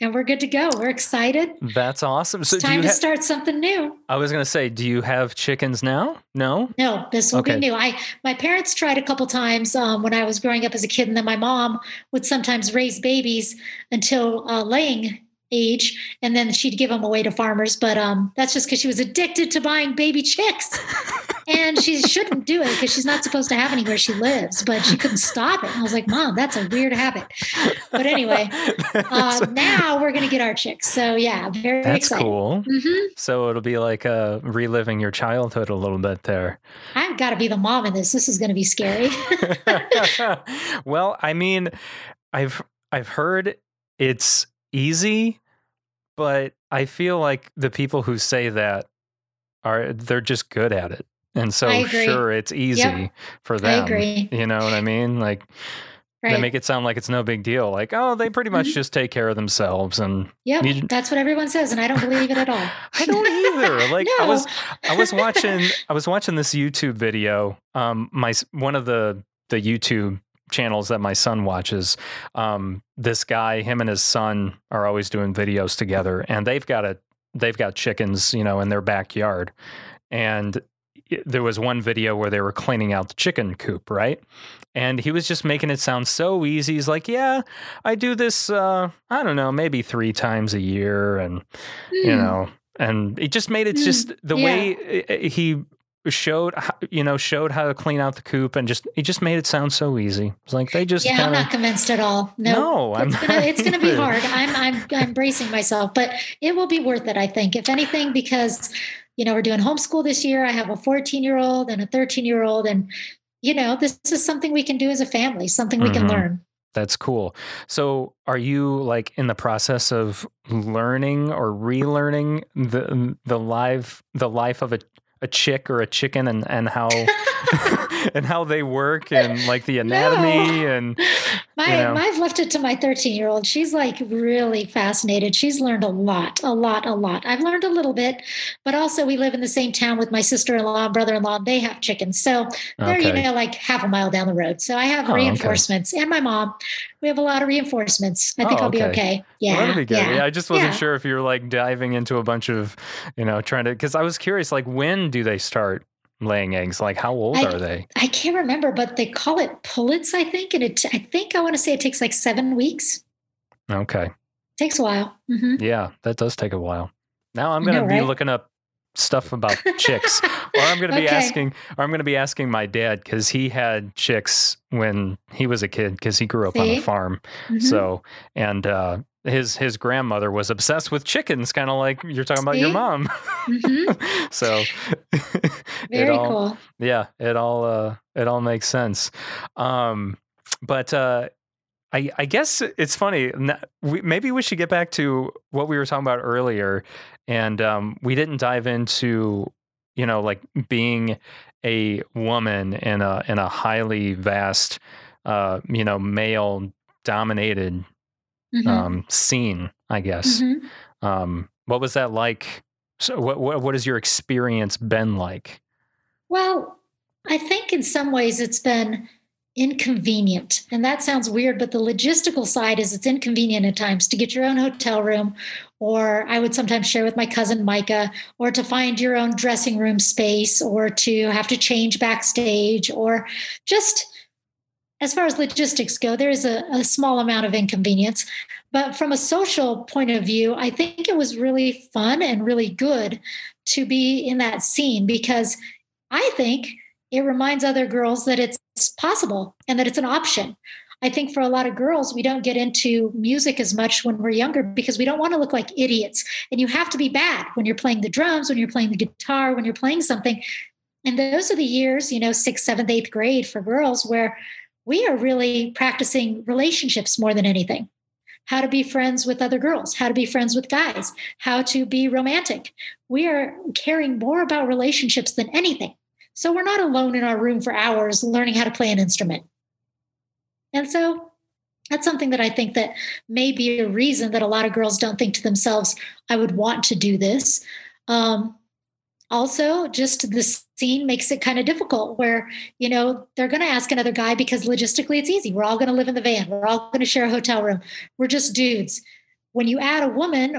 Speaker 3: and we're good to go. We're excited.
Speaker 1: That's awesome. So
Speaker 3: It's
Speaker 1: do
Speaker 3: time to
Speaker 1: ha-
Speaker 3: start something new.
Speaker 1: I was going to say, do you have chickens now? No?
Speaker 3: No, this will
Speaker 1: Okay.
Speaker 3: be new. I my parents tried a couple times um, when I was growing up as a kid, and then my mom would sometimes raise babies until uh, laying age, and then she'd give them away to farmers. But um, that's just because she was addicted to buying baby chicks, and she shouldn't do it because she's not supposed to have any where she lives. But she couldn't stop it. And I was like, Mom, that's a weird habit. But anyway, uh, now we're gonna get our chicks. So yeah, very
Speaker 1: That's cool.
Speaker 3: hmm
Speaker 1: So it'll be like uh, reliving your childhood a little bit there.
Speaker 3: I've got to be the mom in this. This is going to be scary.
Speaker 1: well, I mean, I've I've heard it's easy, but I feel like the people who say that are they're just good at it. And so sure it's easy for
Speaker 3: I
Speaker 1: them.
Speaker 3: agree.
Speaker 1: You know what I mean? Like they make it sound like it's no big deal. Like, oh, they pretty much
Speaker 3: Mhm.
Speaker 1: just take care of themselves and
Speaker 3: Yeah,
Speaker 1: You-
Speaker 3: that's what everyone says, and I don't believe it at all.
Speaker 1: I don't either. Like I was I was watching I was watching this YouTube video. Um my one of the the YouTube channels that my son watches. Um this guy, him and his son are always doing videos together and they've got a they've got chickens, you know, in their backyard. And there was one video where they were cleaning out the chicken coop, right? And he was just making it sound so easy. He's like, "Yeah, I do this uh I don't know, maybe 3 times a year and you
Speaker 3: Hmm.
Speaker 1: know and it just made it
Speaker 3: Mm,
Speaker 1: just the
Speaker 3: yeah.
Speaker 1: way he showed how, you know showed how to clean out the coop and just he just made it sound so easy it's like they just
Speaker 3: yeah, I'm not convinced at all. No,
Speaker 1: No, I'm
Speaker 3: it's gonna it's gonna be hard. I'm I'm I'm bracing myself, but it will be worth it. I think, if anything, because you know we're doing homeschool this year. I have a 14 year old and a 13 year old, and you know this is something we can do as a family, something we can
Speaker 1: Mhm.
Speaker 3: learn.
Speaker 1: that's cool so are you like in the process of learning or relearning the the live the life of a a chick or a chicken and and how and how they work and like the anatomy and
Speaker 3: My,
Speaker 1: you know.
Speaker 3: I've left it to my 13 year old. She's like really fascinated. She's learned a lot, a lot, a lot. I've learned a little bit, but also we live in the same town with my sister in law and brother in law. They have chickens. So they're, you know, like half a mile down the road. So I have
Speaker 1: Oh, okay.
Speaker 3: reinforcements and my mom. We have a lot of reinforcements. I think
Speaker 1: Oh,
Speaker 3: I'll be
Speaker 1: okay.
Speaker 3: okay. Yeah.
Speaker 1: Well, that'd be good. Yeah.
Speaker 3: Yeah.
Speaker 1: I just wasn't
Speaker 3: Yeah.
Speaker 1: sure if you were like diving into a bunch of, you know, trying to, because I was curious, like, when do they start laying eggs? Like, how old
Speaker 3: I-
Speaker 1: are they?
Speaker 3: I can't remember, but they call it pullets, I think. And it, I think I want to say it takes like seven weeks.
Speaker 1: Okay.
Speaker 3: Takes a while. hmm
Speaker 1: Yeah, that does take a while. Now I'm going to be
Speaker 3: right?
Speaker 1: looking up stuff about chicks, or I'm going to be
Speaker 3: Okay.
Speaker 1: asking, or I'm going to be asking my dad because he had chicks when he was a kid because he grew up on a
Speaker 3: See?
Speaker 1: farm.
Speaker 3: Mhm.
Speaker 1: So, and uh, his his grandmother was obsessed with chickens, kind of like you're talking about your
Speaker 3: See?
Speaker 1: mom.
Speaker 3: Mhm.
Speaker 1: so,
Speaker 3: Very
Speaker 1: all,
Speaker 3: cool.
Speaker 1: yeah, it all uh, it all makes sense. Um, but uh, I I guess it's funny. maybe we should get back to what we were talking about earlier, and um, we didn't dive into you know like being a woman in a in a highly vast uh, you know male dominated
Speaker 3: Mhm.
Speaker 1: um, scene. I guess.
Speaker 3: Mhm.
Speaker 1: Um, what was that like? So, what what what has your experience been like?
Speaker 3: Well, I think in some ways it's been inconvenient. And that sounds weird, but the logistical side is it's inconvenient at times to get your own hotel room, or I would sometimes share with my cousin Micah, or to find your own dressing room space, or to have to change backstage, or just as far as logistics go, there is a, a small amount of inconvenience. But from a social point of view, I think it was really fun and really good to be in that scene because I think it reminds other girls that it's possible and that it's an option. I think for a lot of girls, we don't get into music as much when we're younger because we don't want to look like idiots. And you have to be bad when you're playing the drums, when you're playing the guitar, when you're playing something. And those are the years, you know, sixth, seventh, eighth grade for girls where we are really practicing relationships more than anything. How to be friends with other girls, how to be friends with guys, how to be romantic. We are caring more about relationships than anything. So we're not alone in our room for hours learning how to play an instrument. And so that's something that I think that may be a reason that a lot of girls don't think to themselves, I would want to do this. Um, also, just the scene makes it kind of difficult where, you know, they're going to ask another guy because logistically it's easy. We're all going to live in the van. We're all going to share a hotel room. We're just dudes. When you add a woman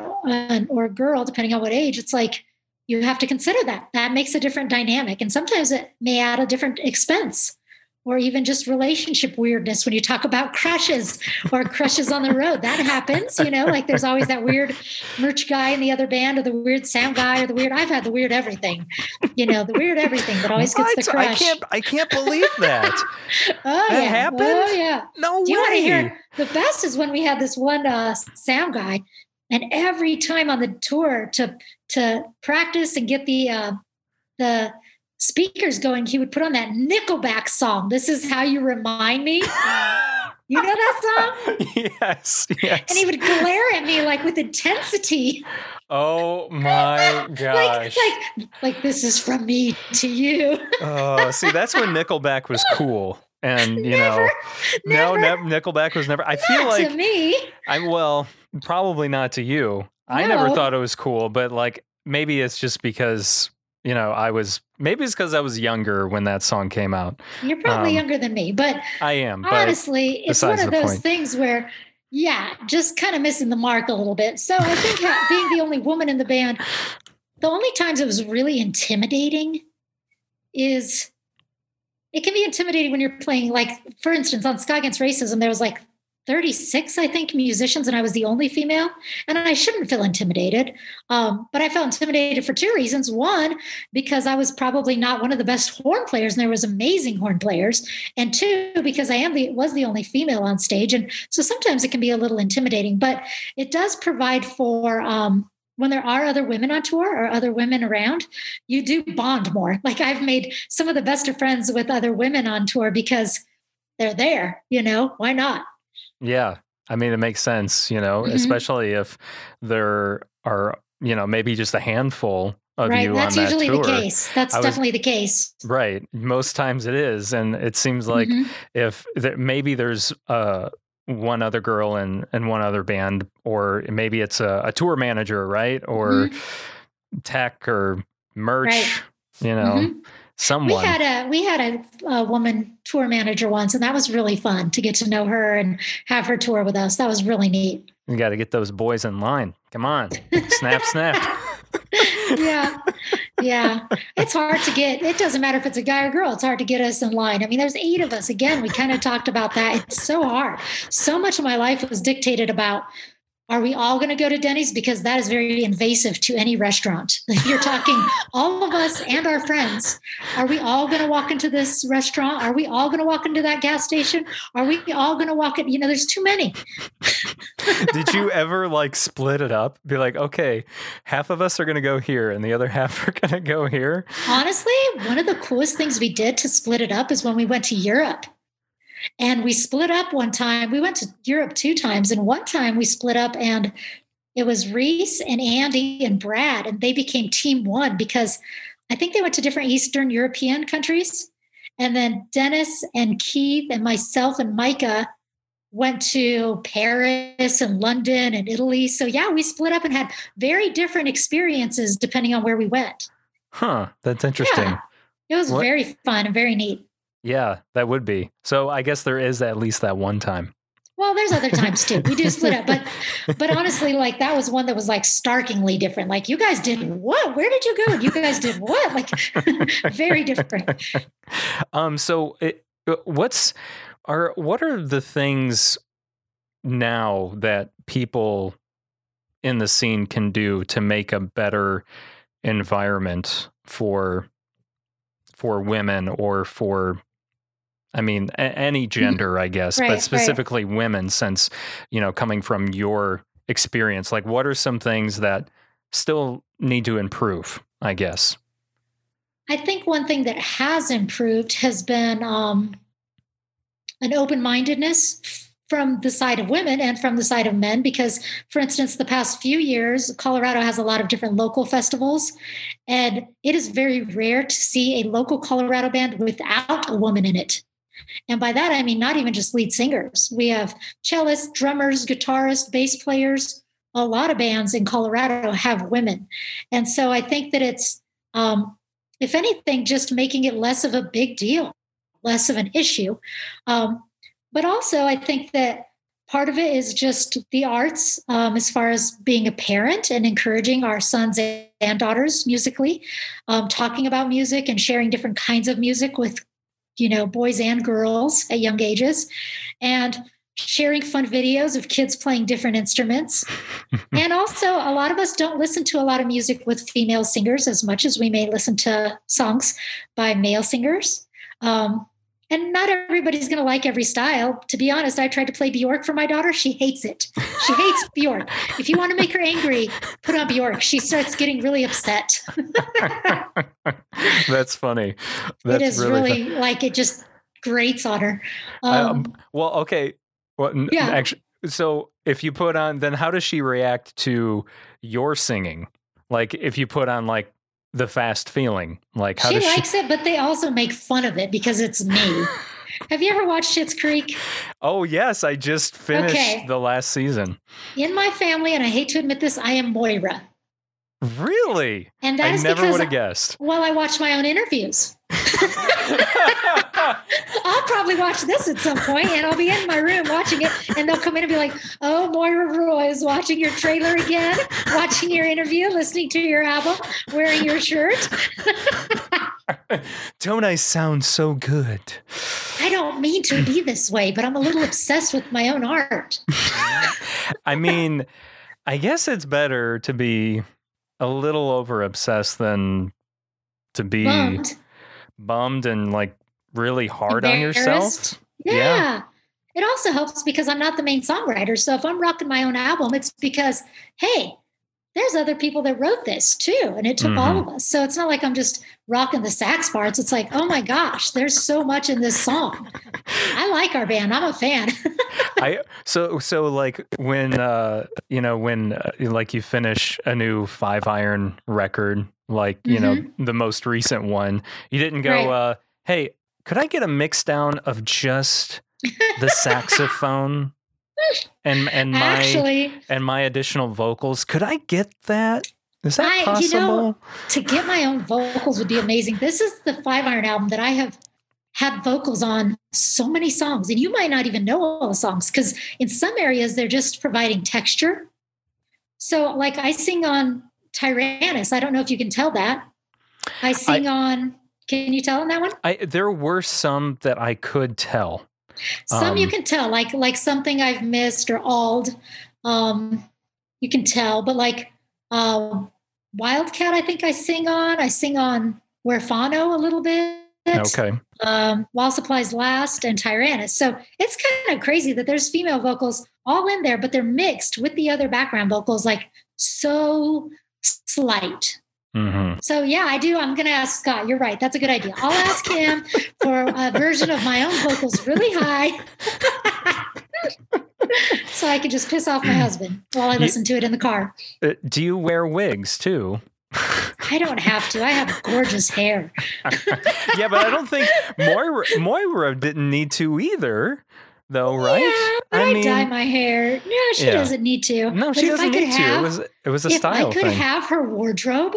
Speaker 3: or a girl, depending on what age, it's like, you have to consider that. That makes a different dynamic. And sometimes it may add a different expense or even just relationship weirdness when you talk about crushes or crushes on the road. That happens, you know, like there's always that weird merch guy in the other band or the weird sound guy or the weird, I've had the weird everything, you know, the weird everything that always gets the
Speaker 1: What? I can't I can't believe that.
Speaker 3: oh,
Speaker 1: that
Speaker 3: yeah.
Speaker 1: happened?
Speaker 3: Oh, yeah.
Speaker 1: No
Speaker 3: Do you want to hear the best is when we had this one uh, sound guy, and every time on the tour to to practice and get the uh, the speakers going, he would put on that Nickelback song. This is how you remind me. You know that song?
Speaker 1: yes, yes.
Speaker 3: And he would glare at me like with intensity,
Speaker 1: oh my
Speaker 3: like
Speaker 1: gosh.
Speaker 3: like like this is from me to you.
Speaker 1: oh, see, that's when Nickelback was cool. And you
Speaker 3: Never,
Speaker 1: know, no, ne- Nickelback was never. I feel
Speaker 3: Not
Speaker 1: like
Speaker 3: to me.
Speaker 1: I'm well, probably not to you. I never thought it was cool, but like maybe it's just because you know I was. Maybe it's because I was younger when that song came out.
Speaker 3: You're probably
Speaker 1: Um,
Speaker 3: younger than me, but
Speaker 1: I am, but
Speaker 3: honestly, it's one of those
Speaker 1: point.
Speaker 3: things where, yeah, just kind of missing the mark a little bit. So I think being the only woman in the band, the only times it was really intimidating is it can be intimidating when you're playing, like, for instance, on Ska Against Racism, there was like 36, I think, musicians, and I was the only female. And I shouldn't feel intimidated. Um, but I felt intimidated for two reasons. One, because I was probably not one of the best horn players, and there was amazing horn players. And two, because I am the was the only female on stage. And so sometimes it can be a little intimidating, but it does provide for um when there are other women on tour or other women around, you do bond more. Like I've made some of the best of friends with other women on tour because they're there, you know, why not?
Speaker 1: Yeah. I mean, it makes sense, you know,
Speaker 3: Mhm.
Speaker 1: especially if there are, you know, maybe just a handful of
Speaker 3: right.
Speaker 1: you
Speaker 3: That's
Speaker 1: on that
Speaker 3: usually
Speaker 1: tour.
Speaker 3: the case. That's
Speaker 1: was-
Speaker 3: definitely the case.
Speaker 1: Right. Most times it is. And it seems like
Speaker 3: Mhm.
Speaker 1: if there, maybe there's uh, one other girl and, and one other band, or maybe it's a, a tour manager, right? Or tech or merch,
Speaker 3: Right.
Speaker 1: you know,
Speaker 3: Mhm. we had a we had a, a woman tour manager once, and that was really fun to get to know her and have her tour with us. That was really neat.
Speaker 1: you got to get those boys in line. Come on. snap, snap.
Speaker 3: yeah. Yeah. It's hard to get, it doesn't matter if it's a guy or girl, it's hard to get us in line. I mean, there's eight of us. Again, we kind of talked about that. It's so hard. So much of my life was dictated about are we all going to go to Denny's? Because that is very invasive to any restaurant. You're talking all of us and our friends, are we all going to walk into this restaurant? Are we all going to walk into that gas station? Are we all going to walk in? You know, there's too many.
Speaker 1: Did you ever like split it up? Be like, okay, half of us are going to go here and the other half are going to go here?
Speaker 3: Honestly, one of the coolest things we did to split it up is when we went to Europe. And we split up one time. We went to Europe two times, and one time we split up, and it was Reese and Andy and Brad, and they became team one because I think they went to different Eastern European countries. And then Dennis and Keith and myself and Micah went to Paris and London and Italy. So, yeah, we split up and had very different experiences depending on where we went.
Speaker 1: Huh. That's interesting.
Speaker 3: Yeah. It was
Speaker 1: What-
Speaker 3: very fun and very neat.
Speaker 1: Yeah, that would be. So I guess there is at least that one time.
Speaker 3: Well, there's other times too. We do split up, but but honestly, like that was one that was like starkingly different. Like you guys did what? Where did you go? You guys did what? Like very different.
Speaker 1: Um, so it, uh, what's are what are the things now that people in the scene can do to make a better environment for for women or for I mean a- any gender I guess
Speaker 3: Right,
Speaker 1: but
Speaker 3: right.
Speaker 1: specifically women since you know coming from your experience like what are some things that still need to improve I guess
Speaker 3: I think one thing that has improved has been um, an open mindedness from the side of women and from the side of men. Because, for instance, the past few years, Colorado has a lot of different local festivals, and it is very rare to see a local Colorado band without a woman in it. And by that, I mean not even just lead singers. We have cellists, drummers, guitarists, bass players. A lot of bands in Colorado have women. And so I think that it's, um, if anything, just making it less of a big deal, less of an issue. Um, but also, I think that part of it is just the arts, um, as far as being a parent and encouraging our sons and daughters musically, um, talking about music and sharing different kinds of music with, you know, boys and girls at young ages, and sharing fun videos of kids playing different instruments. and also, a lot of us don't listen to a lot of music with female singers as much as we may listen to songs by male singers. Um, and not everybody's going to like every style. To be honest, I tried to play Bjork for my daughter. She hates it. She hates Bjork. If you want to make her angry, put on Bjork. She starts getting really upset.
Speaker 1: That's funny. That's
Speaker 3: it is
Speaker 1: really,
Speaker 3: really, like it just grates on her.
Speaker 1: Um,
Speaker 3: Um,
Speaker 1: well, okay. Well,
Speaker 3: Yeah.
Speaker 1: actually, so if you put on, then how does she react to your singing? Like if you put on like the fast feeling, like how
Speaker 3: she likes it, but they also make fun of it because it's me. Have you ever watched Schitt's Creek?
Speaker 1: Oh yes, I just finished
Speaker 3: Okay.
Speaker 1: the last season.
Speaker 3: In my family, and I hate to admit this, I am Moira.
Speaker 1: Really?
Speaker 3: And that
Speaker 1: I
Speaker 3: is
Speaker 1: never
Speaker 3: because
Speaker 1: would have guessed.
Speaker 3: well, I watch my own interviews. I'll probably watch this at some point and I'll be in my room watching it and they'll come in and be like, Oh, Moira Roy is watching your trailer again, watching your interview, listening to your album, wearing your shirt.
Speaker 1: Don't I sound so good?
Speaker 3: I don't mean to be this way, but I'm a little obsessed with my own art.
Speaker 1: I mean, I guess it's better to be a little over obsessed than to be
Speaker 3: Bummed.
Speaker 1: bummed and like really hard on yourself.
Speaker 3: Yeah.
Speaker 1: Yeah.
Speaker 3: It also helps because I'm not the main songwriter. So if I'm rocking my own album, it's because, hey, there's other people that wrote this too. And it took all
Speaker 1: Mhm.
Speaker 3: of us. So it's not like I'm just rocking the sax parts. It's like, oh my gosh, there's so much in this song. I like our band. I'm a fan.
Speaker 1: I so so like when uh you know when uh, like you finish a new five iron record like you know the most recent one you didn't go
Speaker 3: Mm-hmm. Right.
Speaker 1: uh hey could I get a mix down of just the saxophone and and my
Speaker 3: Actually,
Speaker 1: and my additional vocals could I get that is that
Speaker 3: I- you
Speaker 1: possible
Speaker 3: know- to get my own vocals would be amazing. This is the Five Iron album that I have had vocals on so many songs, and you might not even know all the songs because in some areas they're just providing texture. So, like I sing on Tyrannis. I don't know if you can tell that. I sing on. Can you tell on that one?
Speaker 1: I there were some that I could tell.
Speaker 3: Some you
Speaker 1: Um,
Speaker 3: can tell, like like something I've missed or ald. Um, you can tell, but like um, Wildcat, I think I sing on. I sing on Huerfano a little bit.
Speaker 1: Okay.
Speaker 3: um, While Supplies Last and Tyrannis. So it's kind of crazy that there's female vocals all in there, but they're mixed with the other background vocals, like so slight.
Speaker 1: Hmm
Speaker 3: So yeah, I do. I'm going to ask Scott. You're right. That's a good idea. I'll ask him for a version of my own vocals really high. so I can just piss off my husband while I
Speaker 1: You-
Speaker 3: listen to it in the car.
Speaker 1: Uh, do you wear wigs too?
Speaker 3: I don't have to. I have gorgeous hair.
Speaker 1: yeah, but I don't think Moira Moira didn't need to either, though, right?
Speaker 3: Yeah, but I, dye my hair. No, she
Speaker 1: Yeah.
Speaker 3: doesn't need to.
Speaker 1: no,
Speaker 3: But
Speaker 1: she doesn't need to. It was it was a
Speaker 3: if
Speaker 1: style
Speaker 3: I could
Speaker 1: thing.
Speaker 3: have her wardrobe,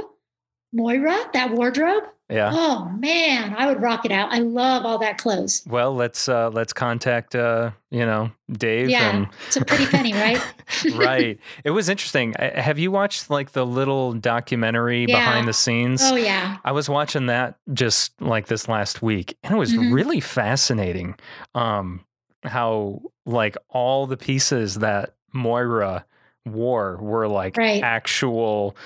Speaker 3: Moira, that wardrobe,
Speaker 1: yeah.
Speaker 3: oh man, I would rock it out. I love all that clothes.
Speaker 1: Well, let's uh let's contact uh you know Dave
Speaker 3: Yeah,
Speaker 1: and
Speaker 3: it's a pretty penny, right?
Speaker 1: right. It was interesting. I- Have you watched like the little documentary
Speaker 3: Yeah.
Speaker 1: behind the scenes?
Speaker 3: Oh yeah,
Speaker 1: I was watching that just like this last week, and it was
Speaker 3: Mhm.
Speaker 1: really fascinating. Um, how like all the pieces that Moira wore were like
Speaker 3: Right.
Speaker 1: actual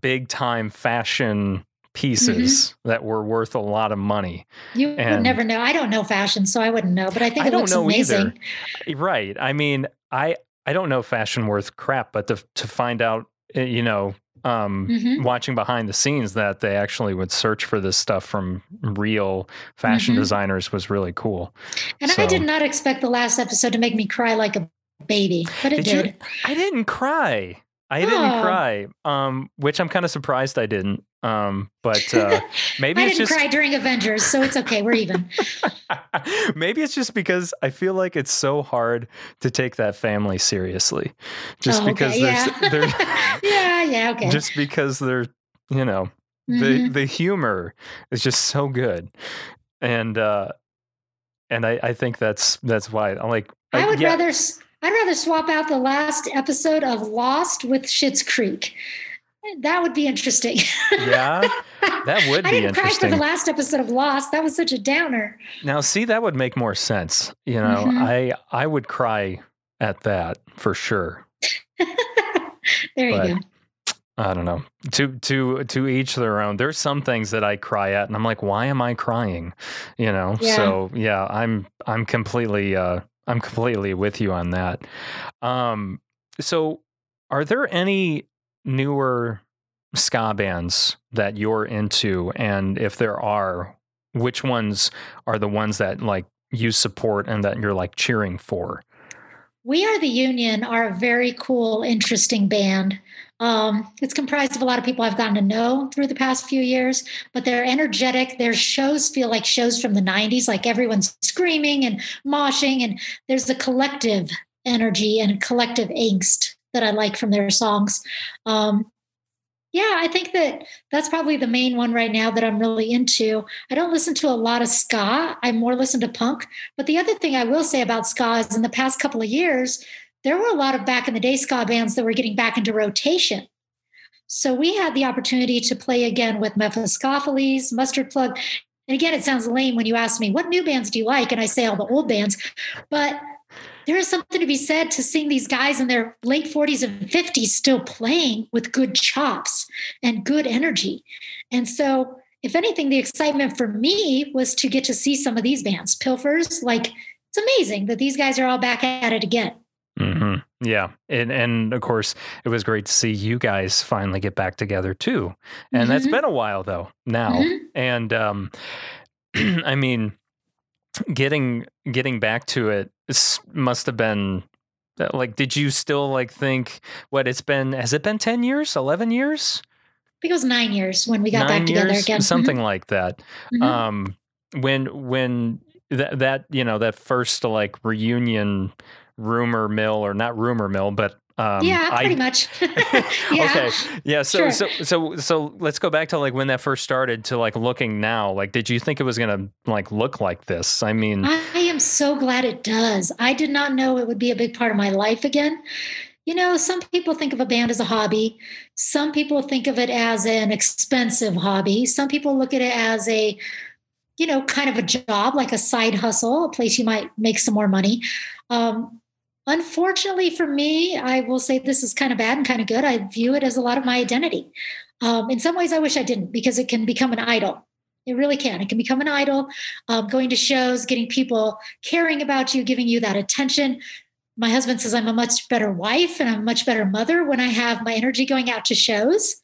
Speaker 1: big time fashion pieces that were worth a lot of money.
Speaker 3: you would never know. I don't know fashion, so I wouldn't know. But I think
Speaker 1: I
Speaker 3: it looks amazing.
Speaker 1: either. Right. I mean, I I don't know fashion worth crap, but to to find out, uh, you know, um,
Speaker 3: Mhm.
Speaker 1: watching behind the scenes that they actually would search for this stuff from real fashion
Speaker 3: Mhm.
Speaker 1: designers was really cool.
Speaker 3: And I did not expect the last episode to make me cry like a baby, but it
Speaker 1: Did you-
Speaker 3: did.
Speaker 1: I didn't cry. I didn't
Speaker 3: Oh.
Speaker 1: cry. Um, which I'm kind of surprised I didn't. Um, but uh, maybe
Speaker 3: I
Speaker 1: it's
Speaker 3: didn't
Speaker 1: just
Speaker 3: cry during Avengers, so it's okay. We're even.
Speaker 1: maybe it's just because I feel like it's so hard to take that family seriously, just
Speaker 3: Oh,
Speaker 1: because
Speaker 3: okay,
Speaker 1: there's,
Speaker 3: yeah.
Speaker 1: there's
Speaker 3: yeah, yeah, okay.
Speaker 1: just because they're you know the
Speaker 3: Mhm.
Speaker 1: the humor is just so good and uh and i i think that's that's why i'm like
Speaker 3: I would
Speaker 1: yeah,
Speaker 3: rather I'd rather swap out the last episode of Lost with Schitt's Creek. That would be interesting.
Speaker 1: yeah that would be I
Speaker 3: didn't cry for the last episode of Lost. That was such a downer.
Speaker 1: now see that would make more sense you know
Speaker 3: Mhm.
Speaker 1: i i would cry at that for sure
Speaker 3: there you go.
Speaker 1: i don't know to to to each their own there's some things that i cry at and i'm like why am i crying you know
Speaker 3: Yeah.
Speaker 1: so yeah i'm i'm completely uh i'm completely with you on that. Um so are there any newer ska bands that you're into? And if there are which ones are the ones that like you support and that you're like cheering for?
Speaker 3: We Are the Union are a very cool, interesting band. Um, it's comprised of a lot of people I've gotten to know through the past few years, but they're energetic. Their shows feel like shows from the 90s, like everyone's screaming and moshing, and there's a collective energy and collective angst that I like from their songs. Um, yeah, I think that that's probably the main one right now that I'm really into. I don't listen to a lot of ska. I more listen to punk. But the other thing I will say about ska is in the past couple of years, there were a lot of back in the day ska bands that were getting back into rotation. So we had the opportunity to play again with Mephiskapheles, Mustard Plug. And again, it sounds lame when you ask me, what new bands do you like? And I say all the old bands. But there is something to be said to seeing these guys in their late 40s and 50s still playing with good chops and good energy. And so, if anything, the excitement for me was to get to see some of these bands. Pilfers, like, it's amazing that these guys are all back at it again.
Speaker 1: Hmm Yeah, and and of course, it was great to see you guys finally get back together too. And that's
Speaker 3: Mhm.
Speaker 1: been a while though now.
Speaker 3: Mhm.
Speaker 1: And um, I mean, getting getting back to it s- must have been uh, like. Did you still like think what it's been? Has it been ten years? Eleven years?
Speaker 3: I think it was nine years when we got
Speaker 1: Nine
Speaker 3: back together again. Mhm.
Speaker 1: Something like that.
Speaker 3: Mhm.
Speaker 1: Um, when when that that you know that first like reunion rumor mill or not rumor mill, but um,
Speaker 3: yeah,
Speaker 1: I-
Speaker 3: pretty much. yeah.
Speaker 1: okay yeah so
Speaker 3: Sure.
Speaker 1: so so so let's go back to like when that first started to like looking now like did you think it was gonna like look like this i mean
Speaker 3: I am so glad it does. I did not know it would be a big part of my life again. you know, some people think of a band as a hobby. Some people think of it as an expensive hobby. Some people look at it as a, you know, kind of a job, like a side hustle, a place you might make some more money. Um, unfortunately for me, I will say this is kind of bad and kind of good. I view it as a lot of my identity. Um, in some ways, I wish I didn't because it can become an idol. It really can. It can become an idol. Um, going to shows, getting people caring about you, giving you that attention. My husband says I'm a much better wife and I'm a much better mother when I have my energy going out to shows.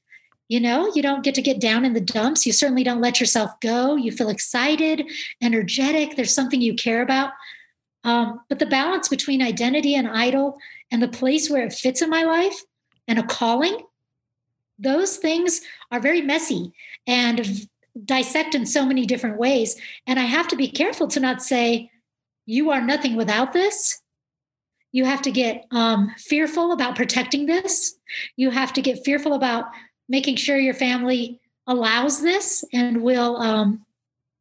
Speaker 3: You know, you don't get to get down in the dumps. You certainly don't let yourself go. You feel excited, energetic. There's something you care about. Um, but the balance between identity and idol and the place where it fits in my life and a calling, those things are very messy and dissect in so many different ways. And I have to be careful to not say, you are nothing without this. You have to get um, fearful about protecting this. You have to get fearful about making sure your family allows this and will um,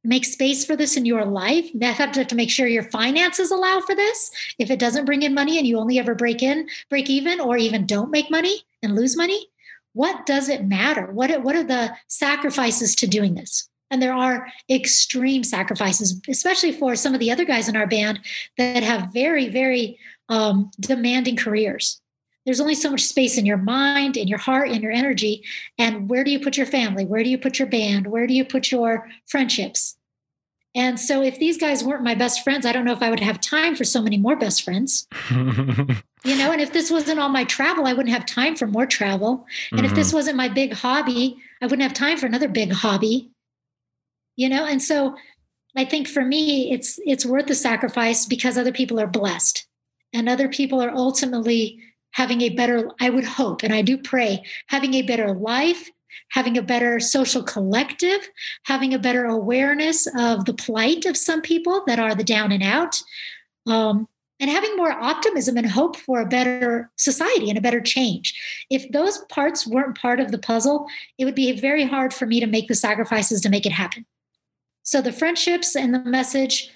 Speaker 3: make space for this in your life. You have to, make sure your finances allow for this. If it doesn't bring in money and you only ever break in, break even, or even don't make money and lose money, what does it matter? What, what are the sacrifices to doing this? And there are extreme sacrifices, especially for some of the other guys in our band that have very, very um, demanding careers. There's only so much space in your mind, in your heart, in your energy. And where do you put your family? Where do you put your band? Where do you put your friendships? And so, if these guys weren't my best friends, I don't know if I would have time for so many more best friends. you know, and if this wasn't all my travel, I wouldn't have time for more travel. And mm-hmm. if this mm-hmm. wasn't my big hobby, I wouldn't have time for another big hobby. You know, and so I think for me, it's it's worth the sacrifice because other people are blessed, and other people are ultimately having a better, I would hope, and I do pray, having a better life, having a better social collective, having a better awareness of the plight of some people that are the down and out, um, and having more optimism and hope for a better society and a better change. If those parts weren't part of the puzzle, it would be very hard for me to make the sacrifices to make it happen. So the friendships and the message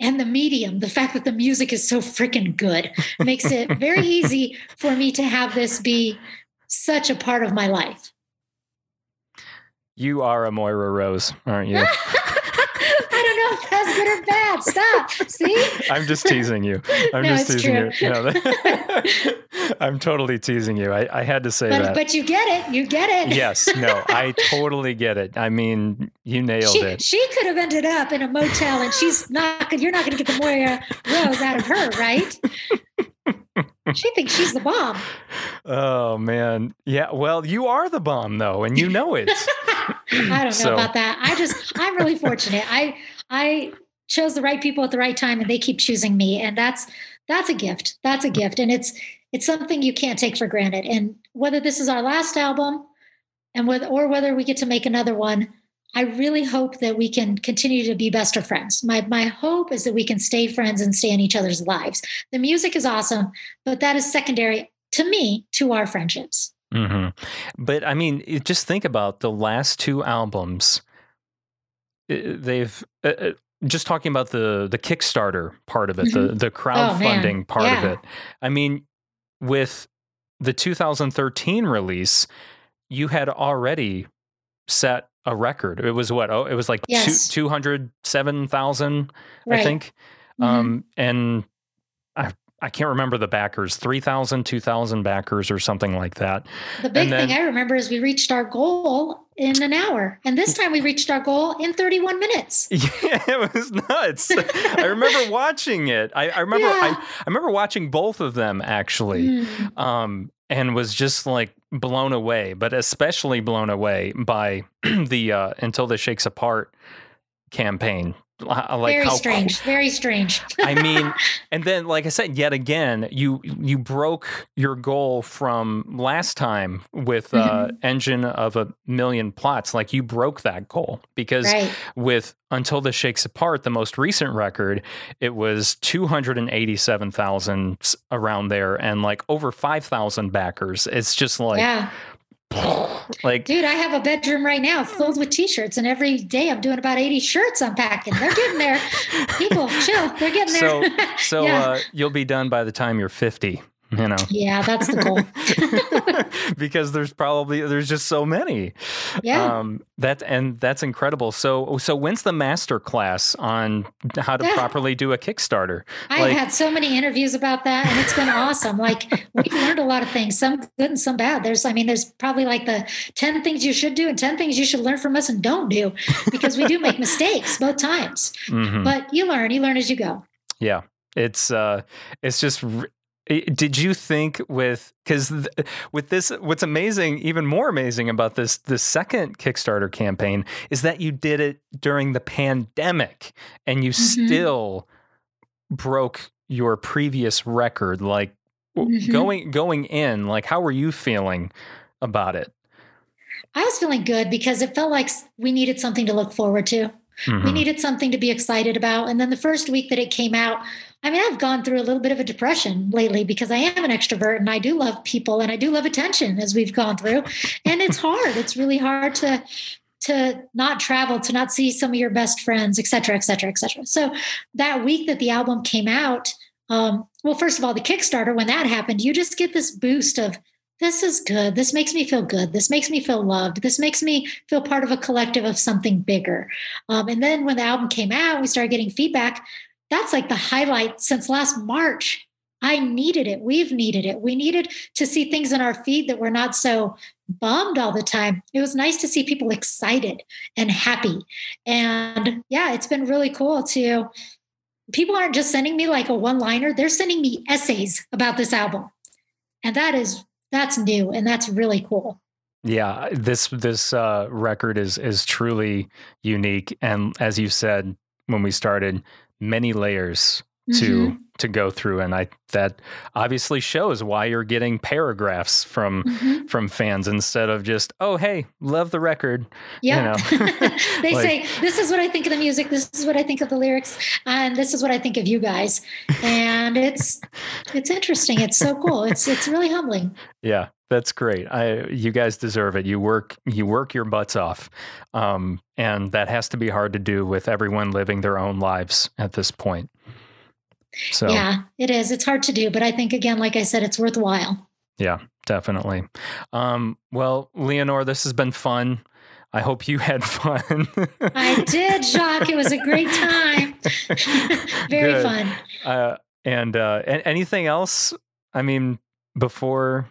Speaker 3: and the medium, the fact that the music is so freaking good, makes it very easy for me to have this be such a part of my life.
Speaker 1: You are a Moira Rose, aren't you?
Speaker 3: Know if that's good or bad. Stop. See?
Speaker 1: I'm just teasing you. I'm no, just teasing true. you. No, I'm totally teasing you. I, I had to say
Speaker 3: but,
Speaker 1: that.
Speaker 3: But you get it. You get it.
Speaker 1: Yes. No, I totally get it. I mean, you nailed
Speaker 3: she,
Speaker 1: it.
Speaker 3: She could have ended up in a motel and she's not, you're not going to get the Moira uh, Rose out of her, right? she thinks she's the bomb.
Speaker 1: Oh man. Yeah. Well, you are the bomb though, and you know it.
Speaker 3: I don't know so. about that. I just I'm really fortunate. I I chose the right people at the right time and they keep choosing me. And that's that's a gift. That's a gift. And it's it's something you can't take for granted. And whether this is our last album and whether or whether we get to make another one, I really hope that we can continue to be best of friends. My my hope is that we can stay friends and stay in each other's lives. The music is awesome, but that is secondary to me to our friendships.
Speaker 1: Mm-hmm. But I mean, just think about the last two albums. They've uh, just talking about the the Kickstarter part of it, mm-hmm. the the crowdfunding oh, part yeah. of it. I mean, with the 2013 release, you had already set a record. It was what? Oh, it was like yes. two hundred seven thousand, right. I think. Mm-hmm. Um, and I can't remember the backers, 3,000, 2,000 backers or something like that.
Speaker 3: The big then, thing I remember is we reached our goal in an hour. And this time we reached our goal in 31 minutes.
Speaker 1: Yeah, it was nuts. I remember watching it. I, I remember yeah. I, I, remember watching both of them actually. Mm. Um, and was just like blown away, but especially blown away by the uh, Until This Shakes Apart campaign like
Speaker 3: very strange cool. very strange
Speaker 1: i mean and then like i said yet again you you broke your goal from last time with uh mm-hmm. engine of a million plots like you broke that goal because right. with until this shakes apart the most recent record it was 287000 around there and like over 5000 backers it's just like
Speaker 3: yeah
Speaker 1: like
Speaker 3: dude i have a bedroom right now filled with t-shirts and every day i'm doing about 80 shirts i'm packing they're getting there. People chill. They're getting there.
Speaker 1: So so yeah. uh, you'll be done by the time you're 50 You know,
Speaker 3: Yeah, that's the goal.
Speaker 1: because there's probably there's just so many.
Speaker 3: Yeah.
Speaker 1: Um, that and that's incredible So so when's the master class on how to
Speaker 3: Yeah.
Speaker 1: properly do a Kickstarter?
Speaker 3: I
Speaker 1: Like-
Speaker 3: had so many interviews about that, and it's been awesome. Like we've learned a lot of things, some good and some bad. There's, I mean, there's probably like the ten things you should do and ten things you should learn from us and don't do, because we do make mistakes both times.
Speaker 1: Mhm.
Speaker 3: But you learn, you learn as you go.
Speaker 1: Yeah, it's uh, it's just. Did you think with because th- with this, what's amazing, even more amazing about this the second Kickstarter campaign is that you did it during the pandemic and you
Speaker 3: Mhm.
Speaker 1: still broke your previous record. Like
Speaker 3: Mhm.
Speaker 1: going going in, like how were you feeling about it?
Speaker 3: I was feeling good because it felt like we needed something to look forward to. We
Speaker 1: Mhm.
Speaker 3: needed something to be excited about. And then the first week that it came out, I mean, I've gone through a little bit of a depression lately because I am an extrovert and I do love people and I do love attention as we've gone through. And it's hard. It's really hard to to not travel, to not see some of your best friends, et cetera, et cetera, et cetera. So that week that the album came out, um, well, first of all, the Kickstarter, when that happened, you just get this boost of this is good. This makes me feel good. This makes me feel loved. This makes me feel part of a collective of something bigger. Um, and then when the album came out, we started getting feedback. That's like the highlight since last March. I needed it. We've needed it. We needed to see things in our feed that were not so bummed all the time. It was nice to see people excited and happy. And yeah, it's been really cool to people aren't just sending me like a one liner, they're sending me essays about this album. And that is that's new and that's really cool.
Speaker 1: Yeah, this this uh, record is is truly unique, and as you said when we started, many layers to
Speaker 3: Mhm.
Speaker 1: To go through, and I that obviously shows why you're getting paragraphs from
Speaker 3: Mhm.
Speaker 1: from fans instead of just oh hey love the record.
Speaker 3: Yeah.
Speaker 1: You know,
Speaker 3: they
Speaker 1: like-
Speaker 3: say, this is what I think of the music, this is what I think of the lyrics, and this is what I think of you guys. And it's it's interesting. It's so cool. It's it's really humbling.
Speaker 1: Yeah, that's great. I you guys deserve it. You work you work your butts off, um, and that has to be hard to do with everyone living their own lives at this point. So
Speaker 3: Yeah, it is. It's hard to do, but I think again, like I said, it's worthwhile.
Speaker 1: Yeah, definitely. Um, well, Leanor, this has been fun. I hope you had fun.
Speaker 3: I did, Jacques. It was a great time. Very
Speaker 1: Good.
Speaker 3: fun.
Speaker 1: Uh, and uh, anything else? I mean, before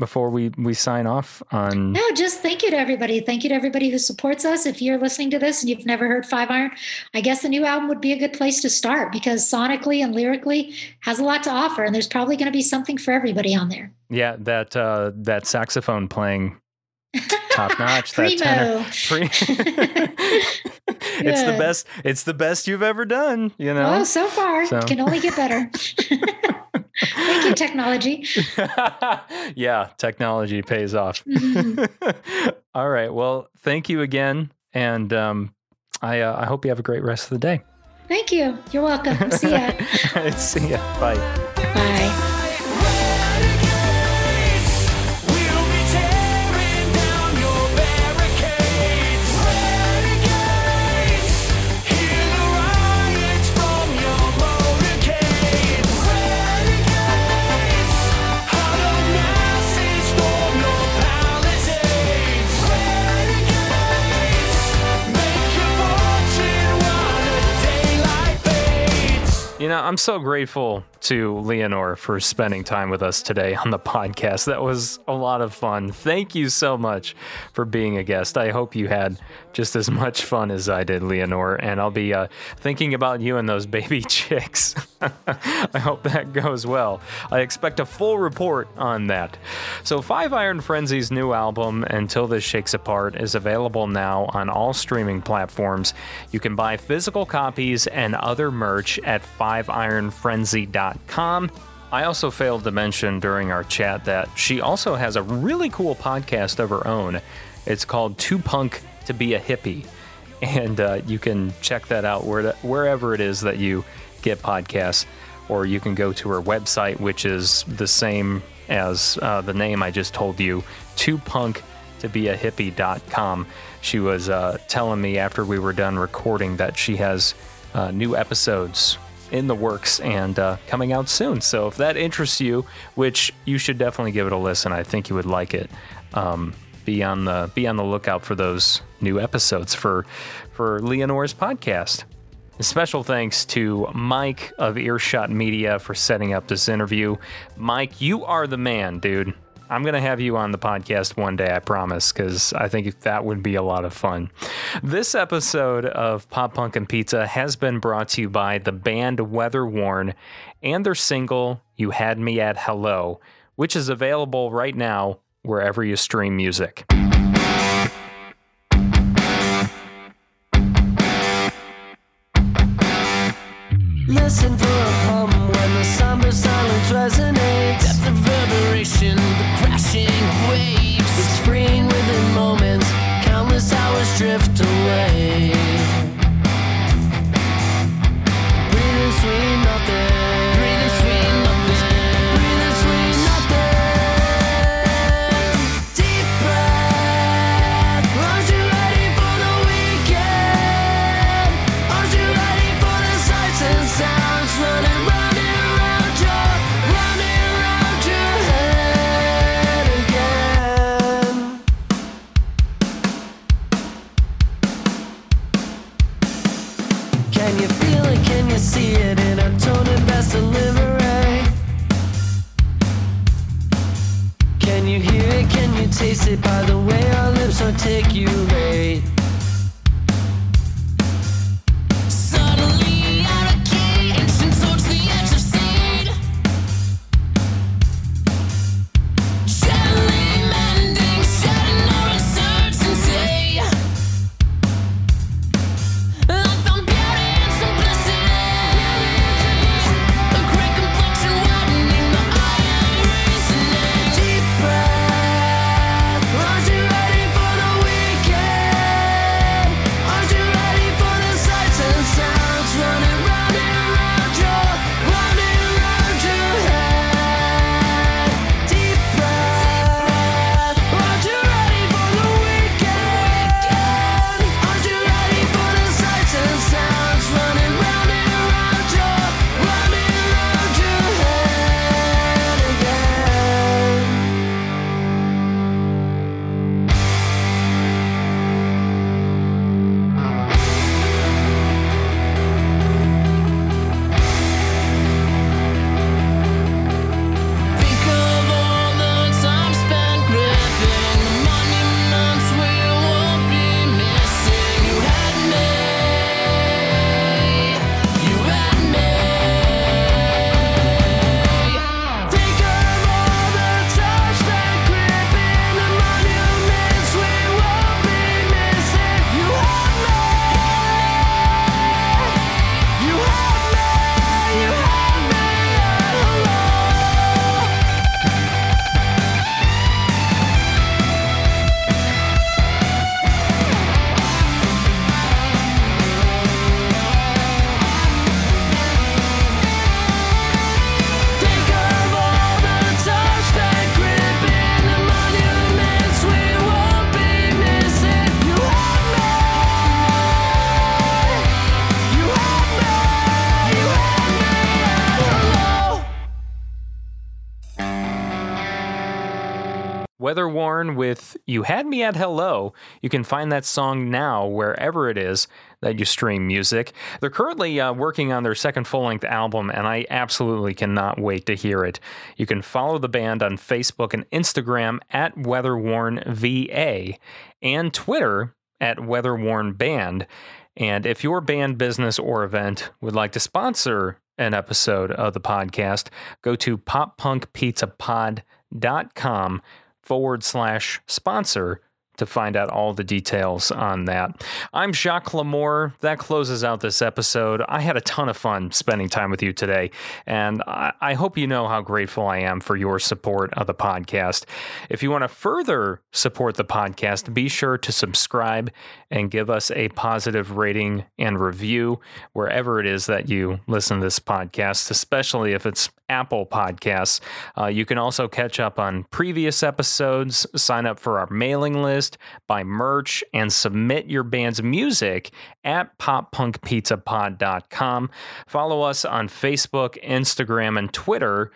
Speaker 1: before we we sign off on
Speaker 3: No, just thank you to everybody. Thank you to everybody who supports us. If you're listening to this and you've never heard Five Iron, I guess the new album would be a good place to start because sonically and lyrically has a lot to offer, and there's probably going to be something for everybody on there.
Speaker 1: yeah that uh, that saxophone playing top notch. that tenor. Pre- it's the best. It's the best you've ever done. You know.
Speaker 3: Oh, so far,
Speaker 1: So-
Speaker 3: can only get better. Thank you, technology.
Speaker 1: yeah, technology pays off.
Speaker 3: Mhm.
Speaker 1: All right. Well, thank you again, and um, I uh, I hope you have a great rest of the day.
Speaker 3: Thank you. You're welcome. See ya.
Speaker 1: See ya. Bye. Know, I'm so grateful to Leanor for spending time with us today on the podcast. That was a lot of fun. Thank you so much for being a guest. I hope you had just as much fun as I did, Leanor. And I'll be uh, thinking about you and those baby chicks. I hope that goes well. I expect a full report on that. So, Five Iron Frenzy's new album, Until This Shakes Apart, is available now on all streaming platforms. You can buy physical copies and other merch at fiveironfrenzy.com. I also failed to mention during our chat that she also has a really cool podcast of her own. It's called Too Punk to Be a Hippie. And uh, you can check that out where, wherever it is that you get podcasts, or you can go to her website, which is the same as uh, the name I just told you, Too Punk to be a hippie.com. She was uh, telling me after we were done recording that she has uh, new episodes in the works and uh, coming out soon. So if that interests you, which you should definitely give it a listen, I think you would like it. Um, be on the be on the lookout for those new episodes for for Leanor's podcast. Special thanks to Mike of Earshot Media for setting up this interview. Mike, you are the man, dude. I'm going to have you on the podcast one day, I promise, because I think that would be a lot of fun. This episode of Pop Punk and Pizza has been brought to you by the band Weather Worn and their single, You Had Me at Hello, which is available right now wherever you stream music.
Speaker 4: Listen for drift away.
Speaker 1: With You Had Me at Hello. You can find that song now wherever it is that you stream music. They're currently uh, working on their second full length album, and I absolutely cannot wait to hear it. You can follow the band on Facebook and Instagram at WeatherWornVA and Twitter at WeatherWornBand. And if your band, business, or event would like to sponsor an episode of the podcast, go to poppunkpizzapod.com forward slash sponsor to find out all the details on that. I'm Jacques Lamour. That closes out this episode. I had a ton of fun spending time with you today, and I, hope you know how grateful I am for your support of the podcast. If you want to further support the podcast, be sure to subscribe and give us a positive rating and review wherever it is that you listen to this podcast, especially if it's Apple Podcasts. Uh, you can also catch up on previous episodes, sign up for our mailing list, buy merch, and submit your band's music at poppunkpizzapod.com. Follow us on Facebook, Instagram, and Twitter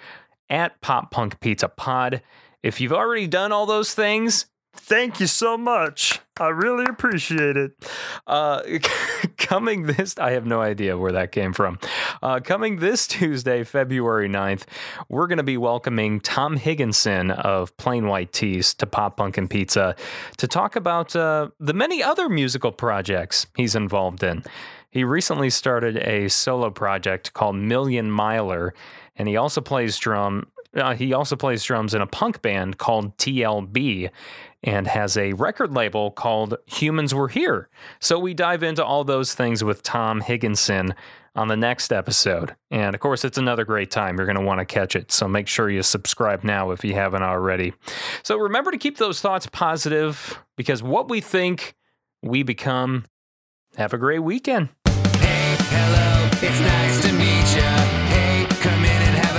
Speaker 1: at Pop Punk Pizza Pod. If you've already done all those things, thank you so much. I really appreciate it. Uh, coming this, I have no idea where that came from. Uh, coming this Tuesday, February 9th, we're going to be welcoming Tom Higginson of Plain White T's to Pop Punk and Pizza to talk about uh, the many other musical projects he's involved in. He recently started a solo project called Million Miler, and he also plays drum. Uh, he also plays drums in a punk band called TLB and has a record label called Humans Were Here. So we dive into all those things with Tom Higginson on the next episode. And of course, it's another great time. You're going to want to catch it. So make sure you subscribe now if you haven't already. So remember to keep those thoughts positive because what we think, we become. Have a great weekend.
Speaker 5: Hey, hello, it's nice to meet ya.